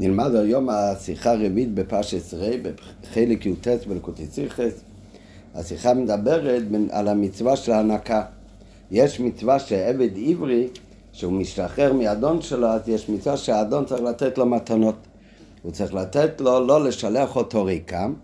נלמד היום השיחה הרביעית בפרשת רי, בחלק י"ט בלקוטי סיכס. השיחה מדברת על המצווה של ההנקה. יש מצווה שעבד עברי, שהוא משתחרר מאדון שלו, אז יש מצווה שהאדון צריך לתת לו מתנות. הוא צריך לתת לו, לא לשלח אותו ריקם,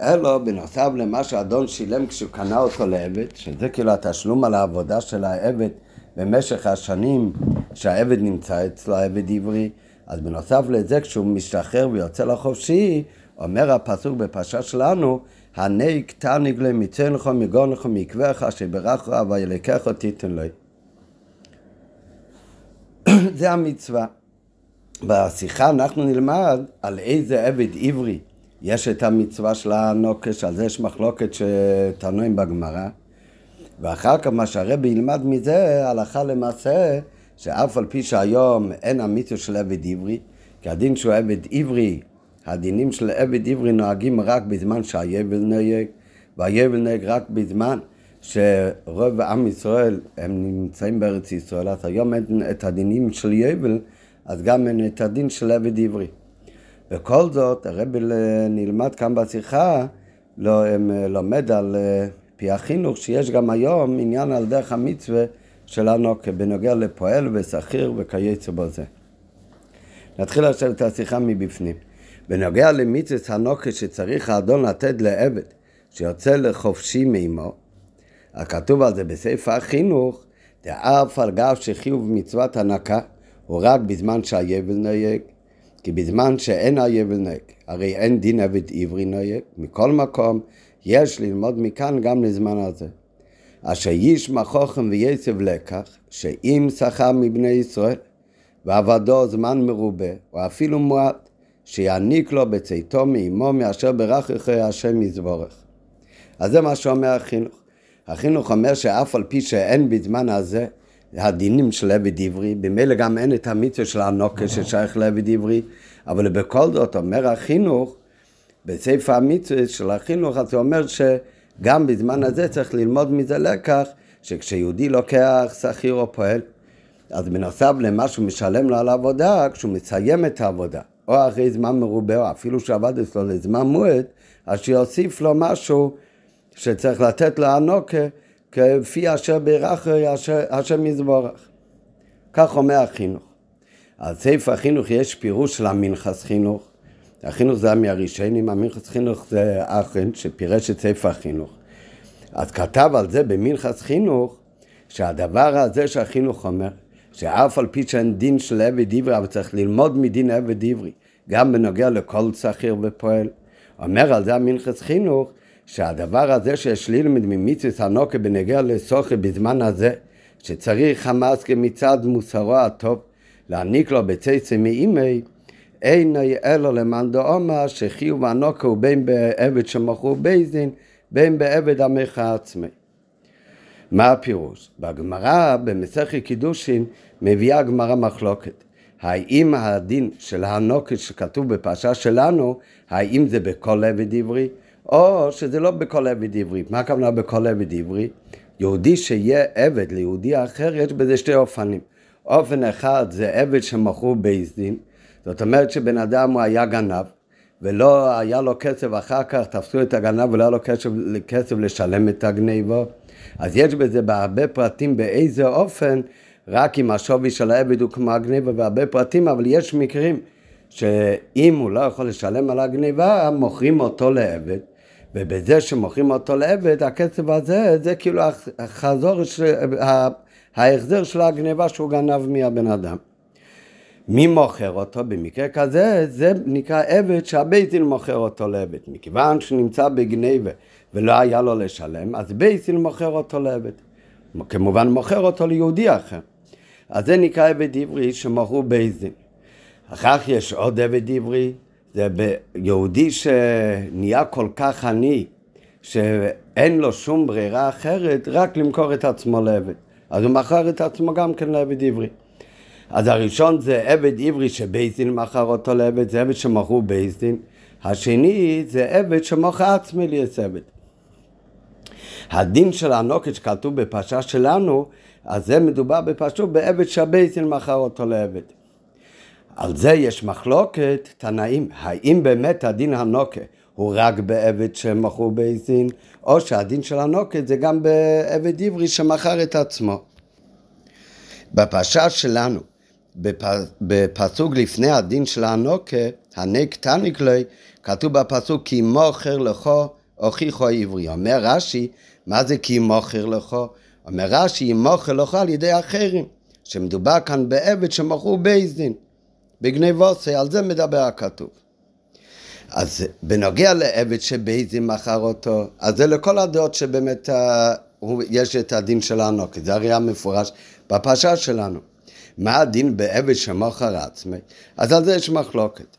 אלא בנוסף למה שהאדון שילם כשהוא קנה אותו לעבד, שזה כאילו התשלום על העבודה של העבד במשך השנים שהעבד נמצא אצלו, העבד עברי, אז בנוסף לזה, כשהוא משתחרר ויוצא לחופשי, אומר הפסוק בפרשה שלנו, הנק תניג לי מצא לך מגון לך מקווך שברך רב וילקח תיתן לי. זה המצווה. בשיחה אנחנו נלמד על איזה עבד עברי יש את המצווה של הנוקש, על זה יש מחלוקת שתנועים בגמרא. ואחר כך מה שהרבי ילמד מזה, הלכה למעשה, שאף על פי שהיום אין המצווה של עבד עברי, כי הדין שהוא עבד עברי, הדינים של עבד עברי נוהגים רק בזמן שהיבל נוהג, והיבל נוהג רק בזמן שרוב עם ישראל הם נמצאים בארץ ישראל, אז היום אין את הדינים של יבל, אז גם אין את הדין של עבד עברי. וכל זאת, הרבי נלמד כאן בשיחה, לא, לומד על אה, פי החינוך, שיש גם היום עניין על דרך המצווה שלנו בנוגע לפועל ושכיר וכייצא בזה. נתחיל עכשיו את השיחה מבפנים. בנוגע למצווה הנוקה שצריך האדון לתת לעבד שיוצא לחופשי מעמו, הכתוב על זה בספר החינוך, דאף על גב שחיוב מצוות הנקה הוא רק בזמן שהיבל נויג, כי בזמן שאין היבל נויג, הרי אין דין עבד עברי נויג, מכל מקום יש ללמוד מכאן גם לזמן הזה. אשר ישמע חוכם וייצב לקח, שאם שכר מבני ישראל ועבדו זמן מרובה, או אפילו מועט, שיעניק לו בצאתו מאמו מאשר ברך אחרי השם יזבורך. אז זה מה שאומר החינוך. החינוך אומר שאף על פי שאין בזמן הזה הדינים של עבד עברי, במילא גם אין את המצווה של הנוקה ששייך לעבד עברי, אבל בכל זאת אומר החינוך, בספר המצווה של החינוך, אז הוא אומר ש... גם בזמן הזה צריך ללמוד מזה לקח, שכשיהודי לוקח שכיר או פועל, אז בנוסף למה שהוא משלם לו על העבודה, כשהוא מסיים את העבודה, או אחרי זמן מרובה, או אפילו שעבד אצלו לזמן מועד, אז שיוסיף לו משהו שצריך לתת לו הנוקה, כפי אשר בירך השם יזבורך. כך אומר החינוך. על ספר החינוך יש פירוש של המנחס חינוך, החינוך זה מהראשונים, המנחס חינוך זה אחרן שפירש את ספר החינוך. אז כתב על זה במנחס חינוך, שהדבר הזה שהחינוך אומר, שאף על פי שאין דין של עבד עברי, אבל צריך ללמוד מדין עבד עברי, גם בנוגע לכל שכיר ופועל. אומר על זה המנחס חינוך, שהדבר הזה שיש ללמד ממצווה הנוקה בנוגע לסוכר בזמן הזה, שצריך חמאס כמצד מוסרו הטוב, להעניק לו בצייצי מאימי, אין אלא למאן דאמר שחיוב הנוקה הוא בין בעבד שמכרו בייזין, בין בעבד עמך עצמי. מה הפירוש? בגמרא, במסכת קידושין, מביאה הגמרא מחלוקת. האם הדין של הנוקה שכתוב בפרשה שלנו, האם זה בכל עבד עברי, או שזה לא בכל עבד עברי. מה הכוונה בכל עבד עברי? יהודי שיהיה עבד ליהודי אחר, יש בזה שתי אופנים. אופן אחד זה עבד שמכרו בייזין, זאת אומרת שבן אדם הוא היה גנב, ולא היה לו כסף אחר כך, תפסו את הגנב ולא היה לו כסף, כסף לשלם את הגניבו. אז יש בזה בהרבה פרטים באיזה אופן, רק אם השווי של העבד הוא כמו הגניבה בהרבה פרטים, אבל יש מקרים שאם הוא לא יכול לשלם על הגניבה, מוכרים אותו לעבד. ובזה שמוכרים אותו לעבד, הכסף הזה, זה כאילו החזור, ההחזר של הגניבה שהוא גנב מהבן אדם. מי מוכר אותו? במקרה כזה, זה נקרא עבד שהבית דין מוכר אותו לעבד. מכיוון שנמצא בגניבה ולא היה לו לשלם, אז בית דין מוכר אותו לעבד. כמובן מוכר אותו ליהודי אחר. אז זה נקרא עבד עברי שמוכרו בית דין. אחר כך יש עוד עבד עברי, זה יהודי שנהיה כל כך עני, שאין לו שום ברירה אחרת, רק למכור את עצמו לעבד. אז הוא מכר את עצמו גם כן לעבד עברי. אז הראשון זה עבד עברי שבייסדין מכר אותו לעבד, זה עבד שמכרו בייסדין. השני זה עבד שמוכר עצמי להיות עבד. הדין של הנוקת שכתוב בפרשה שלנו, אז זה מדובר בפשוט בעבד שהבייסדין מכר אותו לעבד. על זה יש מחלוקת תנאים, האם באמת הדין הנוקה הוא רק בעבד שמכור בעזין, או שהדין של הנוקה זה גם בעבד עברי שמכר את עצמו. בפרשה שלנו, בפסוק לפני הדין של הנוקה, הנק תניקלי, כתוב בפסוק כי מוכר לכו הוכיחו עברי. אומר רש"י, מה זה כי מוכר לכו? אומר רש"י, מוכר לכו על ידי אחרים, שמדובר כאן בעבד שמכרו בייזדין, בגניבוסי, על זה מדבר הכתוב. אז בנוגע לעבד שבייזדין מכר אותו, אז זה לכל הדעות שבאמת uh, יש את הדין שלנו, כי זה הרי המפורש בפרשה שלנו. מה הדין בעבד שמוכר עצמי? אז על זה יש מחלוקת.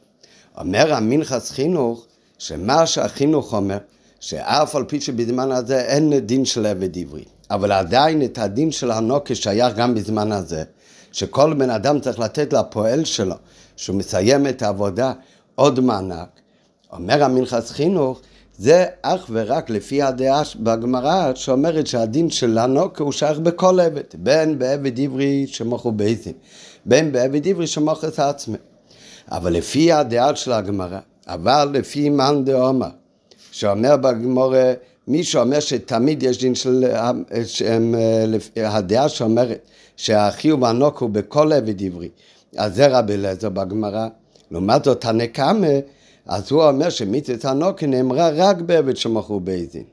אומר המנחס חינוך, שמה שהחינוך אומר, שאף על פי שבזמן הזה אין דין של עבד עברי, אבל עדיין את הדין של הנוקש שייך גם בזמן הזה, שכל בן אדם צריך לתת לפועל שלו, שהוא מסיים את העבודה, עוד מענק. אומר המנחס חינוך, זה אך ורק לפי הדעה בגמרא שאומרת שהדין של הנוקה הוא שייך בכל עבד, בין בעבד עברי שמוכו בייזים, בין בעבד עברי שמוכו את עצמי. אבל לפי הדעה של הגמרא, אבל לפי מאן דאמר, שאומר בגמורה, מי שאומר שתמיד יש דין של הדעה שאומרת שהחיוב הנוק הוא בכל עבד עברי, אז זה רבי אליעזר בגמרא. לעומת זאת הנקמה, אז הוא אומר שמיתת הנוקה נאמרה רק בעבד שמכרו בייזין.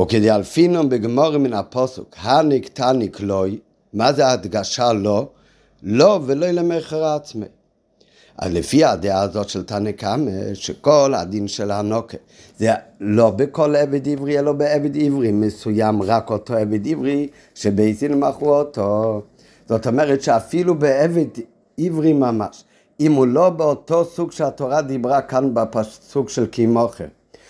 וכדי אלפינום בגמורה מן הפוסוק, הניק תניק לוי, מה זה הדגשה לא? לא ולא למכר עצמי. אז לפי הדעה הזאת של תנא קמא, שכל הדין של הנוקה זה לא בכל עבד עברי, אלא בעבד עברי מסוים, רק אותו עבד עברי שבייסין מכרו אותו. זאת אומרת שאפילו בעבד עברי ממש, אם הוא לא באותו סוג שהתורה דיברה כאן בפסוק של קימוכר,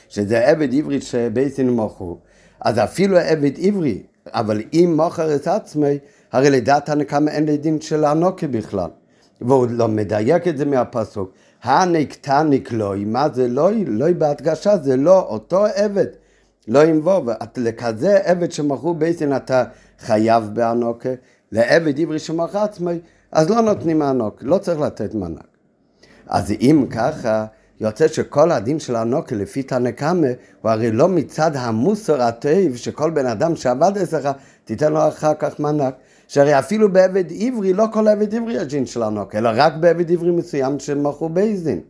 שזה עבד עברי שבייסין מכרו, אז אפילו עבד עברי, אבל אם מוכר את עצמי, הרי לדעת הנקמה אין לדין של הנוקה בכלל. והוא לא מדייק את זה מהפסוק. הנקתניק לוי, מה זה לוי? לוי בהדגשה זה לא אותו עבד. לא עם וו, לכזה עבד שמכרו בייסין אתה חייב באנוקה, לעבד עברי שמכר עצמי, אז לא נותנים מענוק, לא צריך לתת מענק. אז אם ככה, יוצא שכל הדין של הנוקה לפי תנקמה הוא הרי לא מצד המוסר הטוב שכל בן אדם שעבד אצלך תיתן לו אחר כך מענק. שהרי אפילו בעבד עברי, לא כל עבד עברי יש דין של הנוקה, אלא רק בעבד עברי מסוים שמכרו בייזין.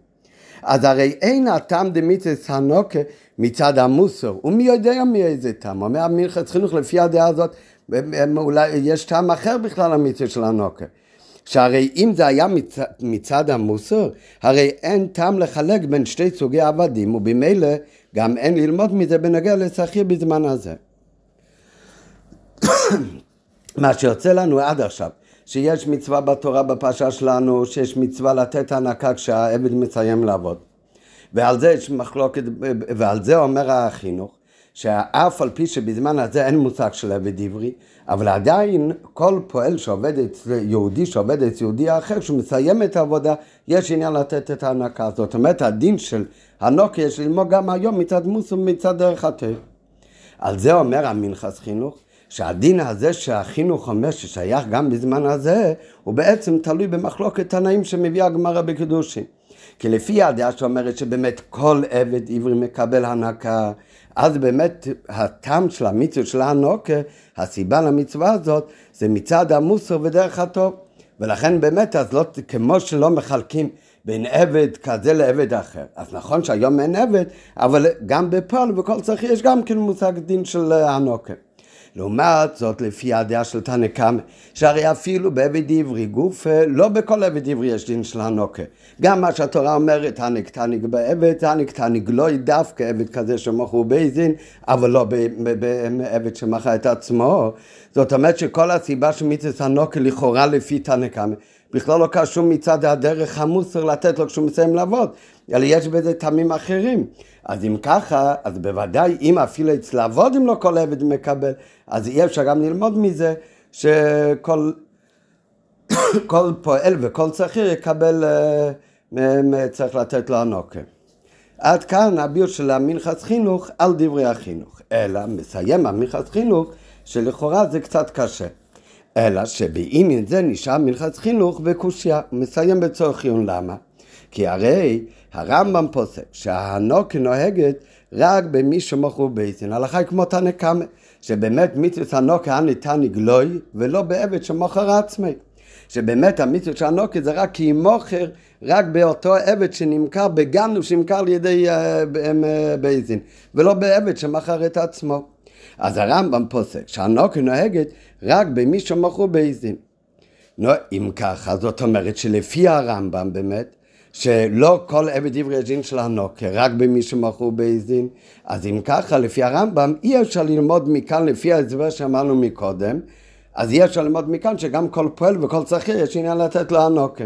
אז הרי אין הטעם דמיתס הנוקה מצד המוסר, ומי יודע מי איזה טעם, אומר המלכת חינוך לפי הדעה הזאת, אולי יש טעם אחר בכלל למיתוס של הנוקה. שהרי אם זה היה מצד, מצד המוסר, הרי אין טעם לחלק בין שתי סוגי עבדים, ובמילא גם אין ללמוד מזה בנוגע לשכיר בזמן הזה. מה שיוצא לנו עד עכשיו, שיש מצווה בתורה בפרשה שלנו, שיש מצווה לתת הנקה כשהעבד מסיים לעבוד. ועל זה יש מחלוקת, ועל זה אומר החינוך, שאף על פי שבזמן הזה אין מושג של עבד עברי, אבל עדיין כל פועל שעובד אצל יהודי שעובד אצל יהודי אחר, כשהוא מסיים את העבודה, יש עניין לתת את ההנקה. זאת אומרת, הדין של הנוקי יש ללמוד גם היום מצד מוס ומצד דרך הטבע. על זה אומר המנחס חינוך, שהדין הזה שהחינוך אומר ששייך גם בזמן הזה, הוא בעצם תלוי במחלוקת תנאים שמביאה הגמרא בקידושין. כי לפי הדעה שאומרת שבאמת כל עבד עברי מקבל הנקה, אז באמת הטעם של המצווה של הנוקה, הסיבה למצווה הזאת, זה מצד המוסר ודרך הטוב. ולכן באמת, אז לא, כמו שלא מחלקים בין עבד כזה לעבד אחר. אז נכון שהיום אין עבד, אבל גם בפועל, בכל צריך יש גם כן מושג דין של הנוקה. לעומת זאת, לפי הדעה של תנא קמא, שהרי אפילו בעבד עברי גוף, לא בכל עבד עברי יש דין של הנוקה. גם מה שהתורה אומרת, תניק תניק בעבד, תניק תניק לא דווקא עבד כזה שמכרו בייזין, אבל לא בעבד שמכר את עצמו. זאת אומרת שכל הסיבה של מצווה הנוקה לכאורה לפי תנא קמא. בכלל לא קשור מצד הדרך המוסר לתת לו כשהוא מסיים לעבוד, אלא יש בזה טעמים אחרים. אז אם ככה, אז בוודאי אם אפילו אצל לעבוד אם לא כל עבד מקבל, אז אי אפשר גם ללמוד מזה שכל כל פועל וכל צחיר יקבל, אה, צריך לתת לו הנוקר. עד כאן הביור של המנחס חינוך על דברי החינוך. אלא מסיים המנחס חינוך שלכאורה זה קצת קשה. אלא שבעניין זה נשאר מלכת חינוך וקושייה. הוא מסיים בצורך עיון למה? כי הרי הרמב"ם פוסק שהנוקה נוהגת רק במי שמכרו בייסין. הלכה כמו תנא קמא, שבאמת מצוות הנוקה הניתן לגלוי ולא בעבד שמוכר עצמי. שבאמת המצוות של הנוקה זה רק כי מוכר רק באותו עבד שנמכר בגן שנמכר על ידי uh, בייזין, ולא בעבד שמכר את עצמו. אז הרמב"ם פוסק שהענקה נוהגת רק במי שמכרו בייזין. נו, אם ככה, זאת אומרת שלפי הרמב"ם באמת, שלא כל עבד עברי דין של הענקה, רק במי שמכרו בייזין. אז אם ככה, לפי הרמב"ם, אי אפשר ללמוד מכאן, לפי ההסבר שאמרנו מקודם, אז אי אפשר ללמוד מכאן שגם כל פועל וכל שכיר יש עניין לתת לו הענקה.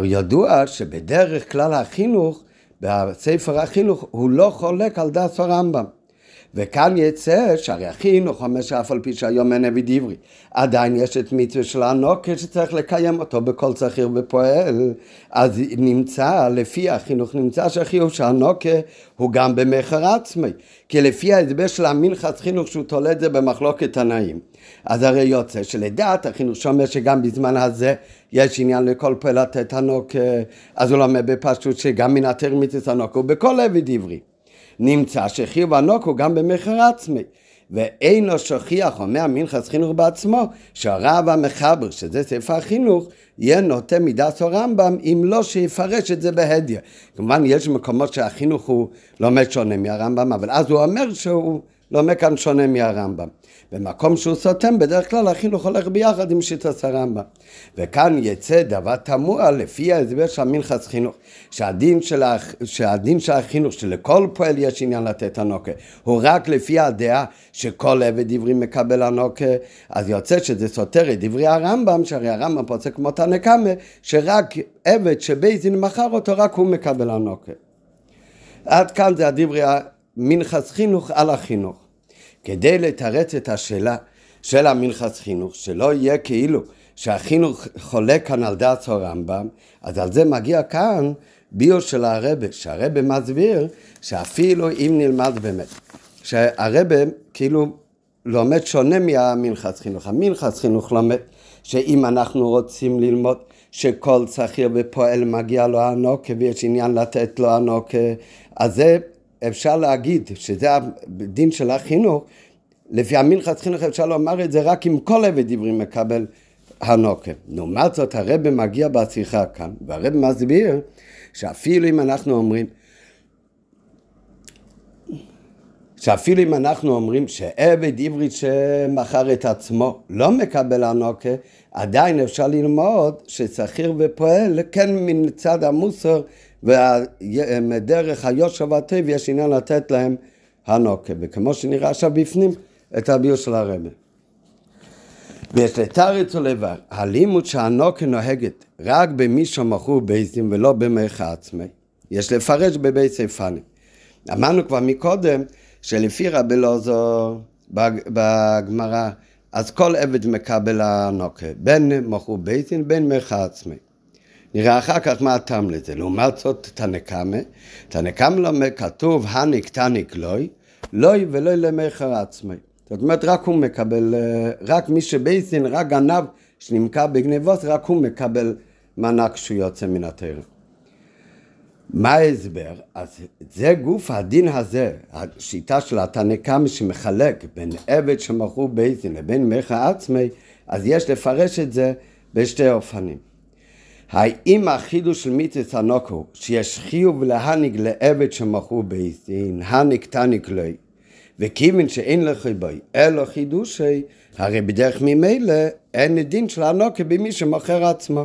וידוע שבדרך כלל החינוך, בספר החינוך, הוא לא חולק על דעת הרמב"ם. וכאן יצא שהרי החינוך אומר שאף על פי שהיום אין עביד עברי, עדיין יש את מצווה של הנוקר שצריך לקיים אותו בכל שכיר ופועל. אז נמצא, לפי החינוך נמצא שהחיוב של הנוקר הוא גם במכר עצמי. כי לפי ההסבר של המנחת חינוך שהוא תולה את זה במחלוקת תנאים. אז הרי יוצא שלדעת החינוך שאומר שגם בזמן הזה יש עניין לכל פועל לתת הנוקר, אז הוא לומד בפשוט שגם מן התר מצווה הנוקר הוא בכל עביד עברי. נמצא שחיוב הנוק הוא גם במכר עצמי. ואינו שוכיח, אומר מנחס חינוך בעצמו, שהרב המחבר, שזה ספר החינוך, יהיה נוטה מידת הרמב"ם, אם לא שיפרש את זה בהדיא. כמובן, יש מקומות שהחינוך הוא לומד שונה מהרמב"ם, אבל אז הוא אומר שהוא לומד כאן שונה מהרמב"ם. במקום שהוא סותם, בדרך כלל החינוך הולך ביחד עם שיטת הרמב"ם. וכאן יצא דבר תמוה לפי ההסבר של המנחס חינוך, שהדין של, הח... שהדין של החינוך, שלכל פועל יש עניין לתת הנוקה, הוא רק לפי הדעה שכל עבד עברי מקבל הנוקה, אז יוצא שזה סותר את דברי הרמב"ם, שהרי הרמב"ם פוסק כמו תנא קמא, שרק עבד שבית דין מכר אותו, רק הוא מקבל הנוקה. עד כאן זה הדברי המנחס חינוך על החינוך. כדי לתרץ את השאלה של המנחס חינוך, שלא יהיה כאילו שהחינוך חולק כאן על דעת הרמב"ם, אז על זה מגיע כאן ביו של הרבה, שהרבה מסביר שאפילו אם נלמד באמת, שהרבה כאילו לומד שונה מהמנחס חינוך. המנחס חינוך לומד שאם אנחנו רוצים ללמוד שכל שכיר ופועל מגיע לו הנוקה ויש עניין לתת לו הנוקה, אז זה אפשר להגיד שזה הדין של החינוך, לפי המנחת חינוך אפשר לומר את זה רק אם כל עבד עברי מקבל הנוקם. לעומת זאת הרב מגיע בשיחה כאן, והרב מסביר שאפילו אם אנחנו אומרים שאפילו אם אנחנו אומרים שעבד עברי שמכר את עצמו לא מקבל הנוקה, עדיין אפשר ללמוד ששכיר ופועל כן מן צד המוסר ודרך היושר והטוב יש עניין לתת להם הנוקה. וכמו שנראה עכשיו בפנים, את הביור של הרבה. ויש לתרץ ולבר, הלימוד שהנוקה נוהגת רק במי שמכור בייסים ולא במערך עצמי, יש לפרש בבית ספני. אמרנו כבר מקודם שלפי רבי אלעזר בגמרא, אז כל עבד מקבל הנוקה, בין מכור בייסין בין מערך עצמי. נראה אחר כך מה הטעם לזה. לעומת זאת, תנקמה, תנקמה לומד כתוב, הניק תניק לוי, לוי ולוי למכר עצמי. זאת אומרת, רק הוא מקבל, אה, רק מי שבייסין, רק גנב שנמכר בגנבות, רק הוא מקבל מענק שהוא יוצא מן התרם. מה ההסבר? אז זה גוף הדין הזה, השיטה של התנקם שמחלק בין עבד שמכרו בייסין לבין מכר עצמי, אז יש לפרש את זה בשתי אופנים. האם החידוש של מיתוס הנוקו, שיש חיוב להניג לעבד שמכרו בייסין, הניג תניק לוי, וכיוון שאין לך בוי אלא חידושי, הרי בדרך ממילא אין דין של הנוקה במי שמוכר עצמו.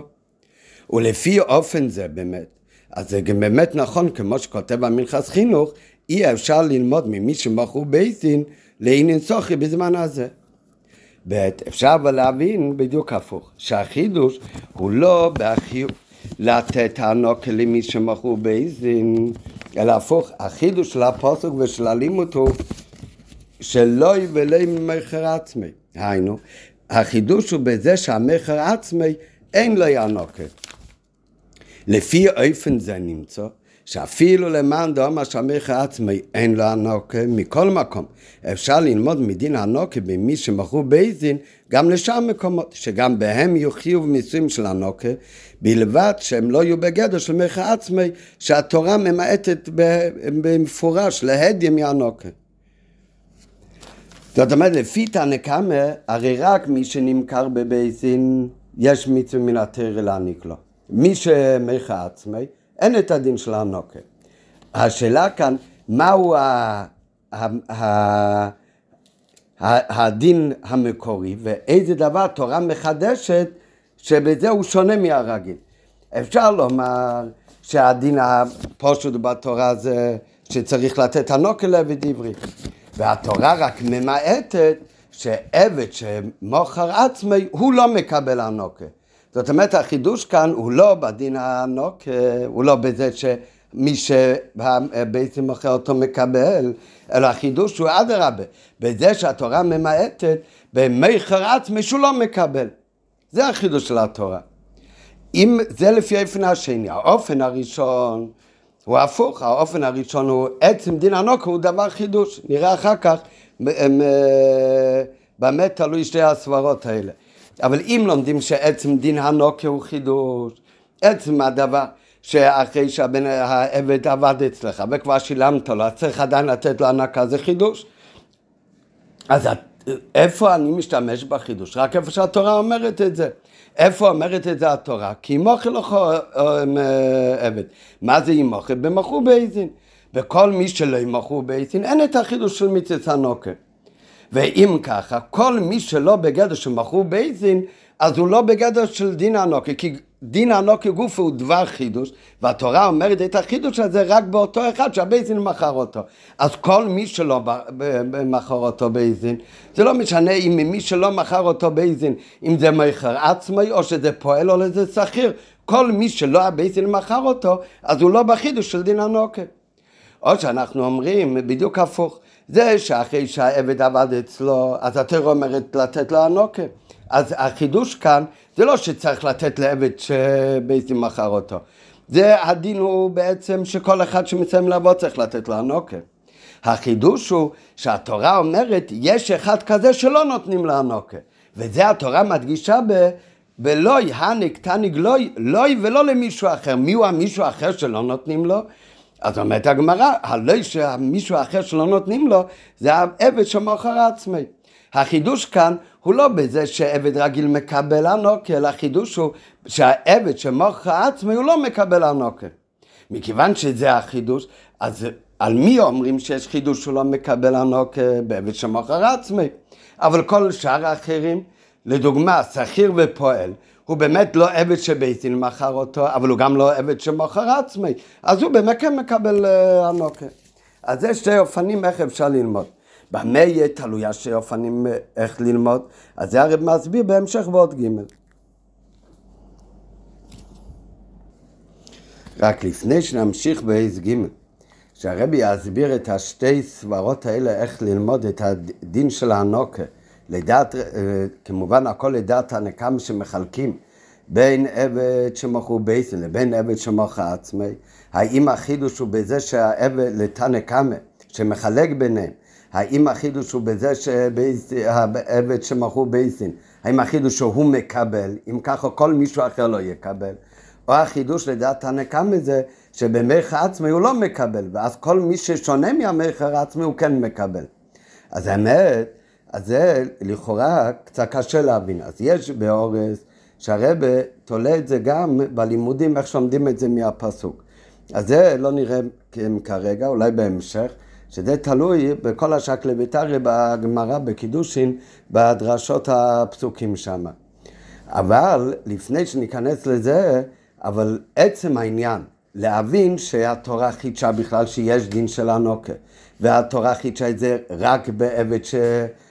ולפי אופן זה באמת, אז זה גם באמת נכון, כמו שכותב המנחס חינוך, אי אפשר ללמוד ממי שמכרו בייסין לעניין סוחי בזמן הזה. ב' אפשר אבל להבין בדיוק הפוך, שהחידוש הוא לא בהחיוב לתת הנוקה למי שמכרו בייסין, אלא הפוך, החידוש של הפוסק ושל הלימוד הוא שלא יבלה ממכר עצמי. היינו, החידוש הוא בזה שהמכר עצמי אין לו ינוקה. לפי אופן זה נמצא שאפילו למען דאמר שמך עצמי אין לו הנוקה, מכל מקום אפשר ללמוד מדין הנוקה במי שמכרו בייזין גם לשאר מקומות, שגם בהם יהיו חיוב מיסויים של הנוקה, בלבד שהם לא יהיו בגדר של מיכה עצמי, שהתורה ממעטת במפורש להדיה מהנוקה. זאת אומרת, לפי תנא קמא, הרי רק מי שנמכר בבייזין, יש מצווה מן התרא להעניק לו. מי שמיכה עצמי, אין את הדין של הנוקה. השאלה כאן, מהו ה... ה... ה... הדין המקורי, ואיזה דבר תורה מחדשת שבזה הוא שונה מהרגיל. אפשר לומר שהדין הפושט בתורה זה שצריך לתת הנוקל לעבד עברי, והתורה רק ממעטת שעבד שמוכר עצמי הוא לא מקבל הנוקל. זאת אומרת החידוש כאן הוא לא בדין הנוקל, הוא לא בזה ש... מי שבעצם מוכר אותו מקבל, אלא החידוש הוא אדרבה, בזה שהתורה ממעטת, במכר עצמי שהוא לא מקבל. זה החידוש של התורה. אם זה לפי האופן השני, האופן הראשון הוא הפוך, האופן הראשון הוא עצם דין הנוקו הוא דבר חידוש, נראה אחר כך אה, במה תלוי שתי הסברות האלה. אבל אם לומדים שעצם דין הנוקו הוא חידוש, עצם הדבר שאחרי שהבן העבד עבד אצלך וכבר שילמת לו, אז צריך עדיין לתת לו הנקה, זה חידוש. אז איפה אני משתמש בחידוש? רק איפה שהתורה אומרת את זה. איפה אומרת את זה התורה? כי ימוכר לך אה, אה, עבד. מה זה ימוכר? במכרו באיזין. וכל מי שלא ימכרו באיזין, אין את החידוש של מצוות הנוקר. ואם ככה, כל מי שלא בגדר שמכרו באיזין, אז הוא לא בגדר של דין הענקה, כי דין הענקה גוף הוא דבר חידוש, והתורה אומרת את החידוש הזה רק באותו אחד שהבייזין מכר אותו. אז כל מי שלא מכר אותו בייזין, זה לא משנה אם מי שלא מכר אותו בייזין, אם זה מכר עצמי או שזה פועל או לזה שכיר, כל מי שלא הבייזין מכר אותו, אז הוא לא בחידוש של דין הענקה. או שאנחנו אומרים בדיוק הפוך, זה שאחרי שהעבד עבד אצלו, אז התורה אומרת לתת לו הנוקר. אז החידוש כאן זה לא שצריך לתת לעבד שבייסים מכר אותו. זה הדין הוא בעצם שכל אחד שמסיים לעבוד צריך לתת לו הנוקר. החידוש הוא שהתורה אומרת יש אחד כזה שלא נותנים לו הנוקר. וזה התורה מדגישה ב... ולוי, הניק, תניג, לוי, לוי ולא למישהו אחר. מי הוא המישהו האחר שלא נותנים לו? אז אומרת הגמרא, הלוי שמישהו אחר שלא נותנים לו, זה העבד שמוכר עצמי. החידוש כאן הוא לא בזה שעבד רגיל מקבל הנוקל, החידוש הוא שהעבד שמוכר עצמי הוא לא מקבל הנוקל. מכיוון שזה החידוש, אז על מי אומרים שיש חידוש שהוא לא מקבל הנוקל? בעבד שמוכר עצמי. אבל כל שאר האחרים, לדוגמה, שכיר ופועל, הוא באמת לא עבד שבית מכר אותו, אבל הוא גם לא עבד שמוכר עצמי, אז הוא באמת כן מקבל uh, הנוקל. אז זה שתי אופנים איך אפשר ללמוד. במה יהיה תלוי השי אופנים איך ללמוד? אז זה הרב מסביר בהמשך בעוד ג'. רק לפני שנמשיך באיז ג', שהרבי יסביר את השתי סברות האלה איך ללמוד את הדין של הנוקה, לדעת, אה, כמובן הכל לדעת הנקם שמחלקים בין עבד שמוכרו בייסן לבין עבד שמוכר עצמי, האם החידוש הוא בזה שהעבד לתנא קמא שמחלק ביניהם? האם החידוש הוא בזה שהעבד שמכרו בייסין, האם החידוש הוא מקבל, אם ככה כל מישהו אחר לא יקבל, או החידוש לדעת הנקם מזה שבמכר עצמי הוא לא מקבל, ואז כל מי ששונה מהמכר עצמי הוא כן מקבל. אז האמת, אז זה לכאורה קצת קשה להבין. אז יש באורס שהרבה תולה את זה גם בלימודים, איך שלומדים את זה מהפסוק. אז זה לא נראה כרגע, אולי בהמשך. שזה תלוי בכל השקלי ויתרי בגמרא, בקידושין, בדרשות הפסוקים שם. אבל לפני שניכנס לזה, אבל עצם העניין, להבין שהתורה חידשה בכלל שיש דין של הנוקה, והתורה חידשה את זה רק בעבד שמוכרו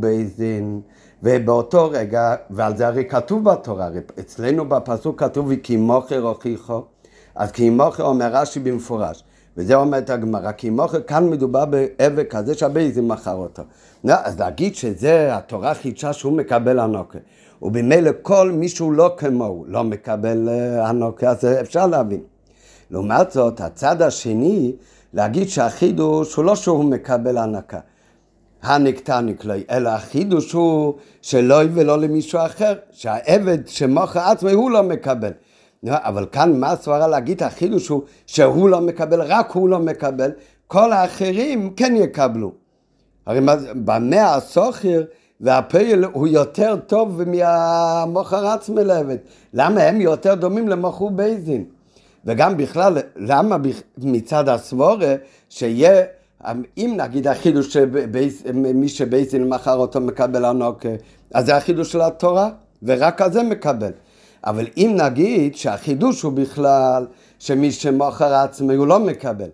בית דין, ובאותו רגע, ועל זה הרי כתוב בתורה, אצלנו בפסוק כתוב כי מוכר הוכיחו, אז כי מוכר אומר רש"י במפורש, וזה אומרת הגמרא, כי מוכר כאן מדובר בעבד כזה שהבייזים מכר אותו. לא, אז להגיד שזה התורה חידשה שהוא מקבל הנוקה, ובמילא כל מישהו לא כמוהו לא מקבל הנוקה, אז אפשר להבין. לעומת זאת, הצד השני, להגיד שהחידוש הוא לא שהוא מקבל הנקה. הנקטניק לא, אלא החידוש הוא שלא ולא למישהו אחר, שהעבד שמוכר עצמו הוא לא מקבל. אבל כאן מה הסברה להגיד החידוש הוא שהוא לא מקבל, רק הוא לא מקבל, כל האחרים כן יקבלו. הרי במאה הסוחר והפעיל הוא יותר טוב מהמוכר עצמי לעבד. למה הם יותר דומים למוכר בייזין? וגם בכלל, למה מצד הסבורה שיהיה, אם נגיד החידוש שמי שבייזין מכר אותו מקבל ענוק, אז זה החידוש של התורה, ורק על זה מקבל. אבל אם נגיד שהחידוש הוא בכלל שמי שמוכר עצמי הוא לא מקבל.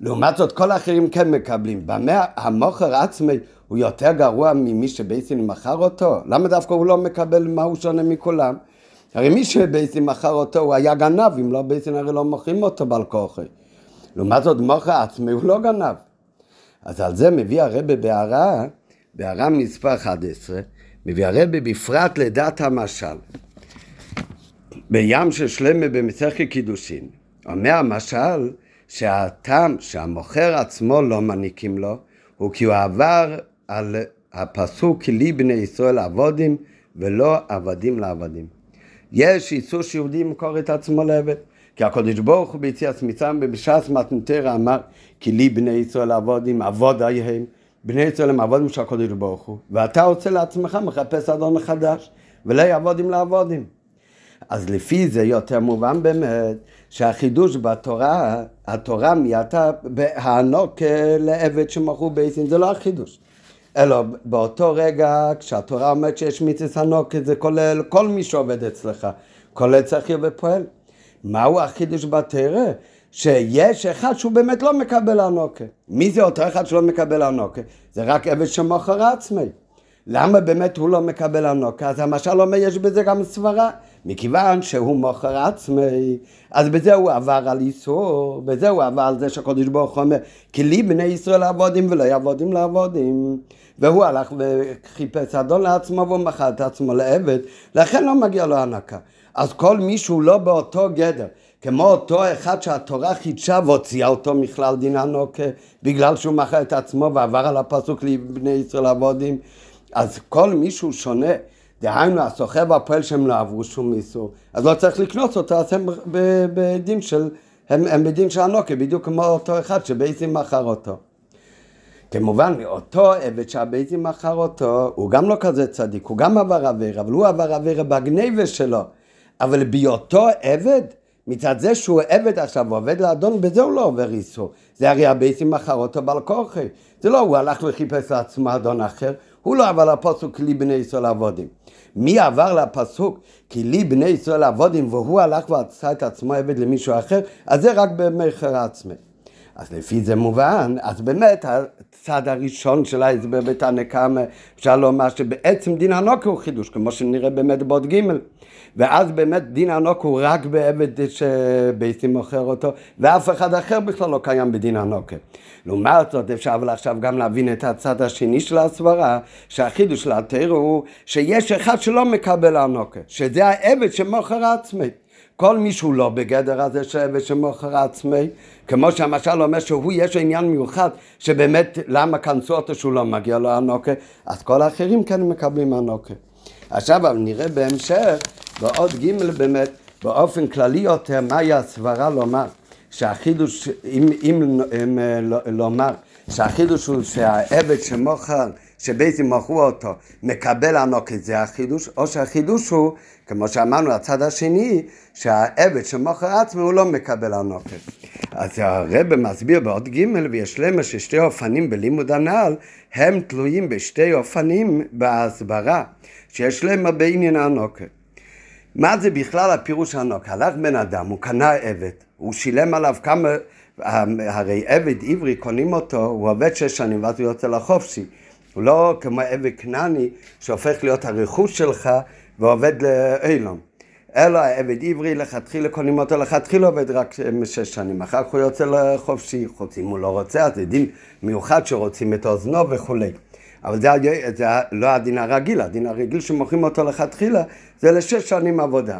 לעומת זאת כל האחרים כן מקבלים. במה המוכר עצמי הוא יותר גרוע ממי שבייסין מכר אותו? למה דווקא הוא לא מקבל מה הוא שונה מכולם? הרי מי שבייסין מכר אותו הוא היה גנב, אם לא בייסין הרי לא מוכרים אותו בעל כוחי. לעומת זאת מוכר עצמי הוא לא גנב. אז על זה מביא הרבה בהערה, בהערה מספר 11, מביא הרבה בפרט לדעת המשל. בים של שלמה במסכת קידושין. אומר המשל שהטעם שהמוכר עצמו לא מעניקים לו הוא כי הוא עבר על הפסוק כי לי בני ישראל עבודים ולא עבדים לעבדים. יש איסור שיהודי ימכור את עצמו לעבד. כי הקדוש ברוך הוא ביציאת מצרים ובש"ס מתנתרא אמר כי לי בני ישראל עבודים עבוד עליהם בני ישראל הם עבודים של הקדוש ברוך הוא ואתה רוצה לעצמך מחפש אדון חדש ולא יעבודים לעבודים אז לפי זה יותר מובן באמת שהחידוש בתורה, התורה מייתה הענוק לעבד שמכרו בעצים, זה לא החידוש. אלא באותו רגע, כשהתורה אומרת שיש מצווה ענוק, זה כולל כל מי שעובד אצלך, כולל צחיר ופועל. מהו החידוש בתרא? שיש אחד שהוא באמת לא מקבל ענוקה. מי זה אותו אחד שלא מקבל ענוקה? זה רק עבד שמוכר עצמי. למה באמת הוא לא מקבל ענוקה? אז המשל אומר, יש בזה גם סברה. מכיוון שהוא מוכר עצמי, אז בזה הוא עבר על איסור, בזה הוא עבר על זה שהקדוש ברוך הוא אומר, כי לי בני ישראל עבודים ולא יעבודים לעבודים. והוא הלך וחיפש אדון לעצמו והוא מכר את עצמו לעבד, לכן לא מגיע לו הנקה. אז כל מי שהוא לא באותו גדר, כמו אותו אחד שהתורה חידשה והוציאה אותו מכלל דין הנוקה, בגלל שהוא מכר את עצמו ועבר על הפסוק לבני ישראל עבודים, אז כל מי שהוא שונה דהיינו, הסוחר והפועל שהם לא עברו שום איסור, אז לא צריך לקנוס אותו, אז הם בדין של, הם, הם בדין של הנוקה, בדיוק כמו אותו אחד שבייסים מכר אותו. כמובן, אותו עבד שהבייסים מכר אותו, הוא גם לא כזה צדיק, הוא גם עבר עבירה, אבל הוא עבר עבירה בגניבה שלו. אבל בהיותו עבד, מצד זה שהוא עבד עכשיו, הוא עובד לאדון, בזה הוא לא עובר איסור. זה הרי הבייסים מכר אותו בעל כורחי. זה לא, הוא הלך וחיפש לעצמו אדון אחר, הוא לא עבר לפסוק לי בני ישראל עבודים. מי עבר לפסוק כי לי בני ישראל עבודים והוא הלך ועשה את עצמו עבד למישהו אחר, אז זה רק במכר עצמי. אז לפי זה מובן, אז באמת הצד הראשון של ההסבר בתנא אפשר לומר שבעצם דין הנוקר הוא חידוש, כמו שנראה באמת בעוד ג' ואז באמת דין הנוקר הוא רק בעבד שביתי מוכר אותו, ואף אחד אחר בכלל לא קיים בדין הנוקר. לעומת זאת אפשר אבל עכשיו גם להבין את הצד השני של הסברה, שהחידוש של התרא הוא שיש אחד שלא מקבל הנוקר, שזה העבד שמוכר עצמי. כל מי שהוא לא בגדר הזה של עבד שמוכר עצמי, כמו שהמשל אומר שהוא יש עניין מיוחד, שבאמת למה כנסו אותו שהוא לא מגיע לו הנוקה, אז כל האחרים כן מקבלים הנוקה. עכשיו נראה בהמשך, בעוד ג' באמת, באופן כללי יותר, מהי הסברה לומר, שהחידוש, אם, אם, אם לומר, שהחידוש הוא שהעבד שמוכר, שבייסים מכרו אותו, מקבל הנוקת, זה החידוש, או שהחידוש הוא, כמו שאמרנו, הצד השני, שהעבד שמוכר עצמו הוא לא מקבל הנוקת. אז הרב מסביר בעוד ג' ויש למה ששתי אופנים בלימוד הנ"ל הם תלויים בשתי אופנים בהסברה שיש להם בעניין הנוקת. מה זה בכלל הפירוש הנוקת? הלך בן אדם, הוא קנה עבד, הוא שילם עליו כמה, הרי עבד עברי קונים אותו, הוא עובד שש שנים ואז הוא יוצא לחופשי. הוא לא כמו עבד כנעני שהופך להיות הרכוש שלך ועובד לאילום. אלא העבד עברי לכתחילה קונים אותו לכתחילה עובד רק שש שנים, אחר כך הוא יוצא לחופשי, חוץ אם הוא לא רוצה, אז זה דין מיוחד שרוצים את אוזנו וכולי. אבל זה, זה לא הדין הרגיל, הדין הרגיל שמוכרים אותו לכתחילה זה לשש שנים עבודה.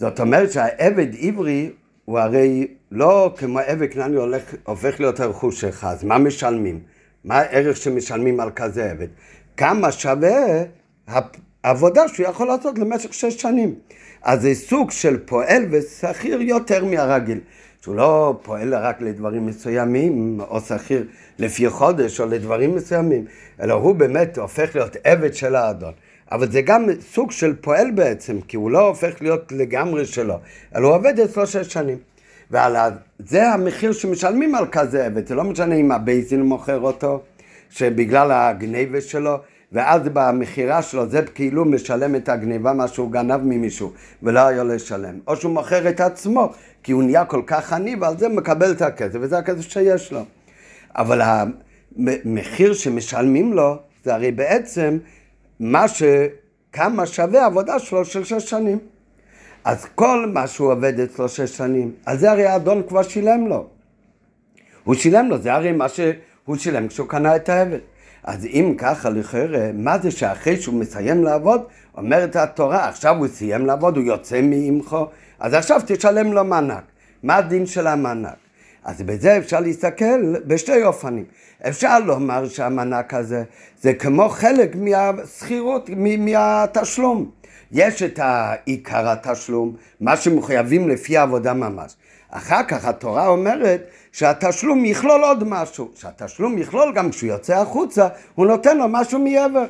זאת אומרת שהעבד עברי הוא הרי לא כמו עבד כנעני הופך להיות הרכוש שלך, אז מה משלמים? מה הערך שמשלמים על כזה עבד? כמה שווה העבודה שהוא יכול לעשות למשך שש שנים. אז זה סוג של פועל ושכיר יותר מהרגיל. שהוא לא פועל רק לדברים מסוימים, או שכיר לפי חודש, או לדברים מסוימים, אלא הוא באמת הופך להיות עבד של האדון. אבל זה גם סוג של פועל בעצם, כי הוא לא הופך להיות לגמרי שלו, אלא הוא עובד אצלו שש שנים. ועל זה המחיר שמשלמים על כזה עבד, זה לא משנה אם הבייזין מוכר אותו, שבגלל הגניבה שלו, ואז במכירה שלו זה כאילו משלם את הגניבה מה שהוא גנב ממישהו ולא היה לשלם. או שהוא מוכר את עצמו כי הוא נהיה כל כך עני ועל זה מקבל את הכסף וזה הכסף שיש לו. אבל המחיר שמשלמים לו זה הרי בעצם מה ש... כמה שווה העבודה שלו של שש שנים. אז כל מה שהוא עובד אצלו שש שנים, על זה הרי האדון כבר שילם לו. הוא שילם לו, זה הרי מה שהוא שילם כשהוא קנה את העבד. אז אם ככה לכאורה, מה זה שאחרי שהוא מסיים לעבוד, אומרת התורה, עכשיו הוא סיים לעבוד, הוא יוצא מעמכו, אז עכשיו תשלם לו מענק. מה הדין של המענק? אז בזה אפשר להסתכל בשתי אופנים. אפשר לומר שהמענק הזה זה כמו חלק מהשכירות, מהתשלום. יש את עיקר התשלום, מה שמחויבים לפי העבודה ממש. אחר כך התורה אומרת שהתשלום יכלול עוד משהו, שהתשלום יכלול גם כשהוא יוצא החוצה, הוא נותן לו משהו מעבר.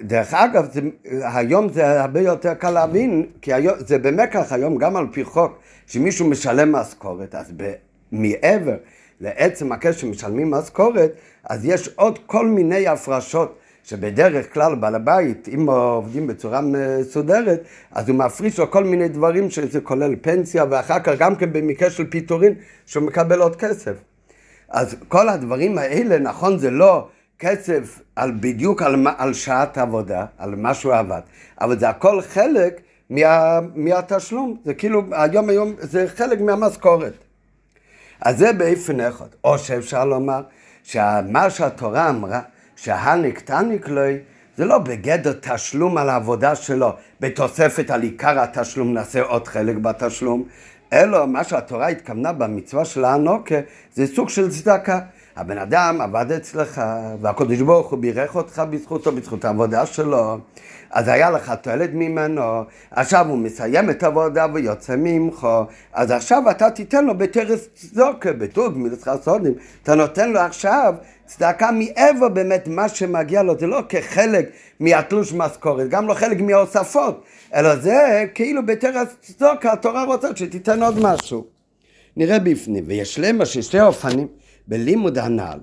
דרך אגב, זה, היום זה הרבה יותר קל להבין, כי היום, זה באמת ככה היום גם על פי חוק, שמישהו משלם משכורת, אז ב, מעבר לעצם הקשר שמשלמים משכורת, אז יש עוד כל מיני הפרשות שבדרך כלל בעל הבית, אם עובדים בצורה מסודרת, אז הוא מפריש לו כל מיני דברים שזה כולל פנסיה, ואחר כך גם כן במקרה של פיטורין, שהוא מקבל עוד כסף. אז כל הדברים האלה, נכון, זה לא כסף על בדיוק על, על שעת עבודה, על מה שהוא עבד, אבל זה הכל חלק מה, מהתשלום, זה כאילו, היום היום זה חלק מהמשכורת. אז זה באופן אחד. או שאפשר לומר שמה שהתורה אמרה, שהניק תניק לוי, זה לא בגדר תשלום על העבודה שלו, בתוספת על עיקר התשלום נעשה עוד חלק בתשלום, אלא מה שהתורה התכוונה במצווה של האנוקה זה סוג של צדקה. הבן אדם עבד אצלך, והקדוש ברוך הוא בירך אותך בזכותו, בזכות העבודה שלו, אז היה לך תועלת ממנו, עכשיו הוא מסיים את העבודה ויוצא ממך, אז עכשיו אתה תיתן לו בטרס צדוקה, בטוב מלך חסודים, אתה נותן לו עכשיו צדקה מעבר באמת מה שמגיע לו, זה לא כחלק מהתלוש משכורת, גם לא חלק מההוספות, אלא זה כאילו בטרס צדוקה, התורה רוצה שתיתן עוד משהו. נראה בפנים, ויש למה ששתי אופנים בלימוד הנ"ל.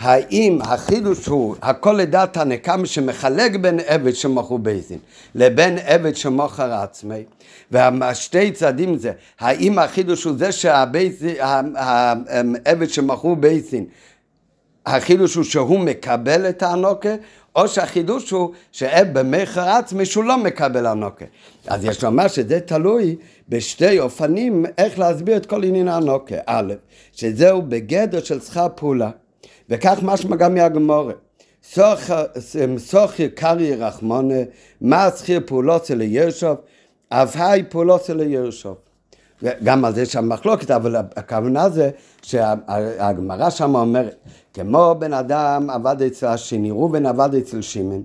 האם החידוש הוא הכל לדעת הנקם שמחלק בין עבד שמכרו בייסין לבין עבד שמוכר עצמי והשתי צעדים זה האם החידוש הוא זה שהעבד שמכרו בייסין החידוש הוא שהוא מקבל את האנוקה או שהחידוש הוא שבמכר עצמי שהוא לא מקבל אנוקה אז יש לומר שזה תלוי בשתי אופנים איך להסביר את כל עניין האנוקה א', שזהו בגדר של שכר פעולה וכך משמע גם מהגמורה. סוכר קרי רחמונה, מה שכיר פעולות אל ירשוב, אף היי פעולות אל ירשוב. גם על זה יש שם מחלוקת, אבל הכוונה זה שהגמרא שם אומרת, כמו בן אדם עבד אצל השני, ראובן עבד אצל שמן,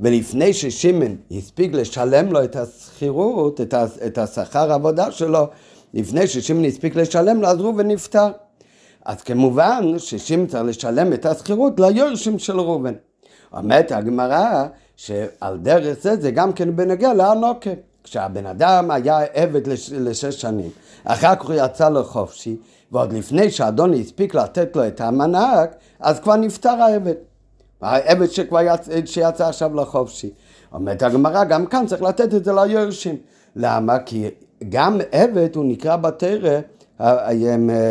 ולפני ששמן הספיק לשלם לו את השכירות, את השכר העבודה שלו, לפני ששמן הספיק לשלם לו, אז ראובן נפטר. אז כמובן ששים צריך לשלם את השכירות ליורשים של ראובן. אומרת הגמרא שעל דרך זה זה גם כן בנוגע לאנוקה. כשהבן אדם היה עבד לש, לשש שנים, אחר כך הוא יצא לחופשי, ועוד לפני שאדוני הספיק לתת לו את המענק, אז כבר נפטר העבד. העבד שכבר יצ... שיצא עכשיו לחופשי. אומרת הגמרא, גם כאן צריך לתת את זה ליורשים. למה? כי גם עבד הוא נקרא בתרא,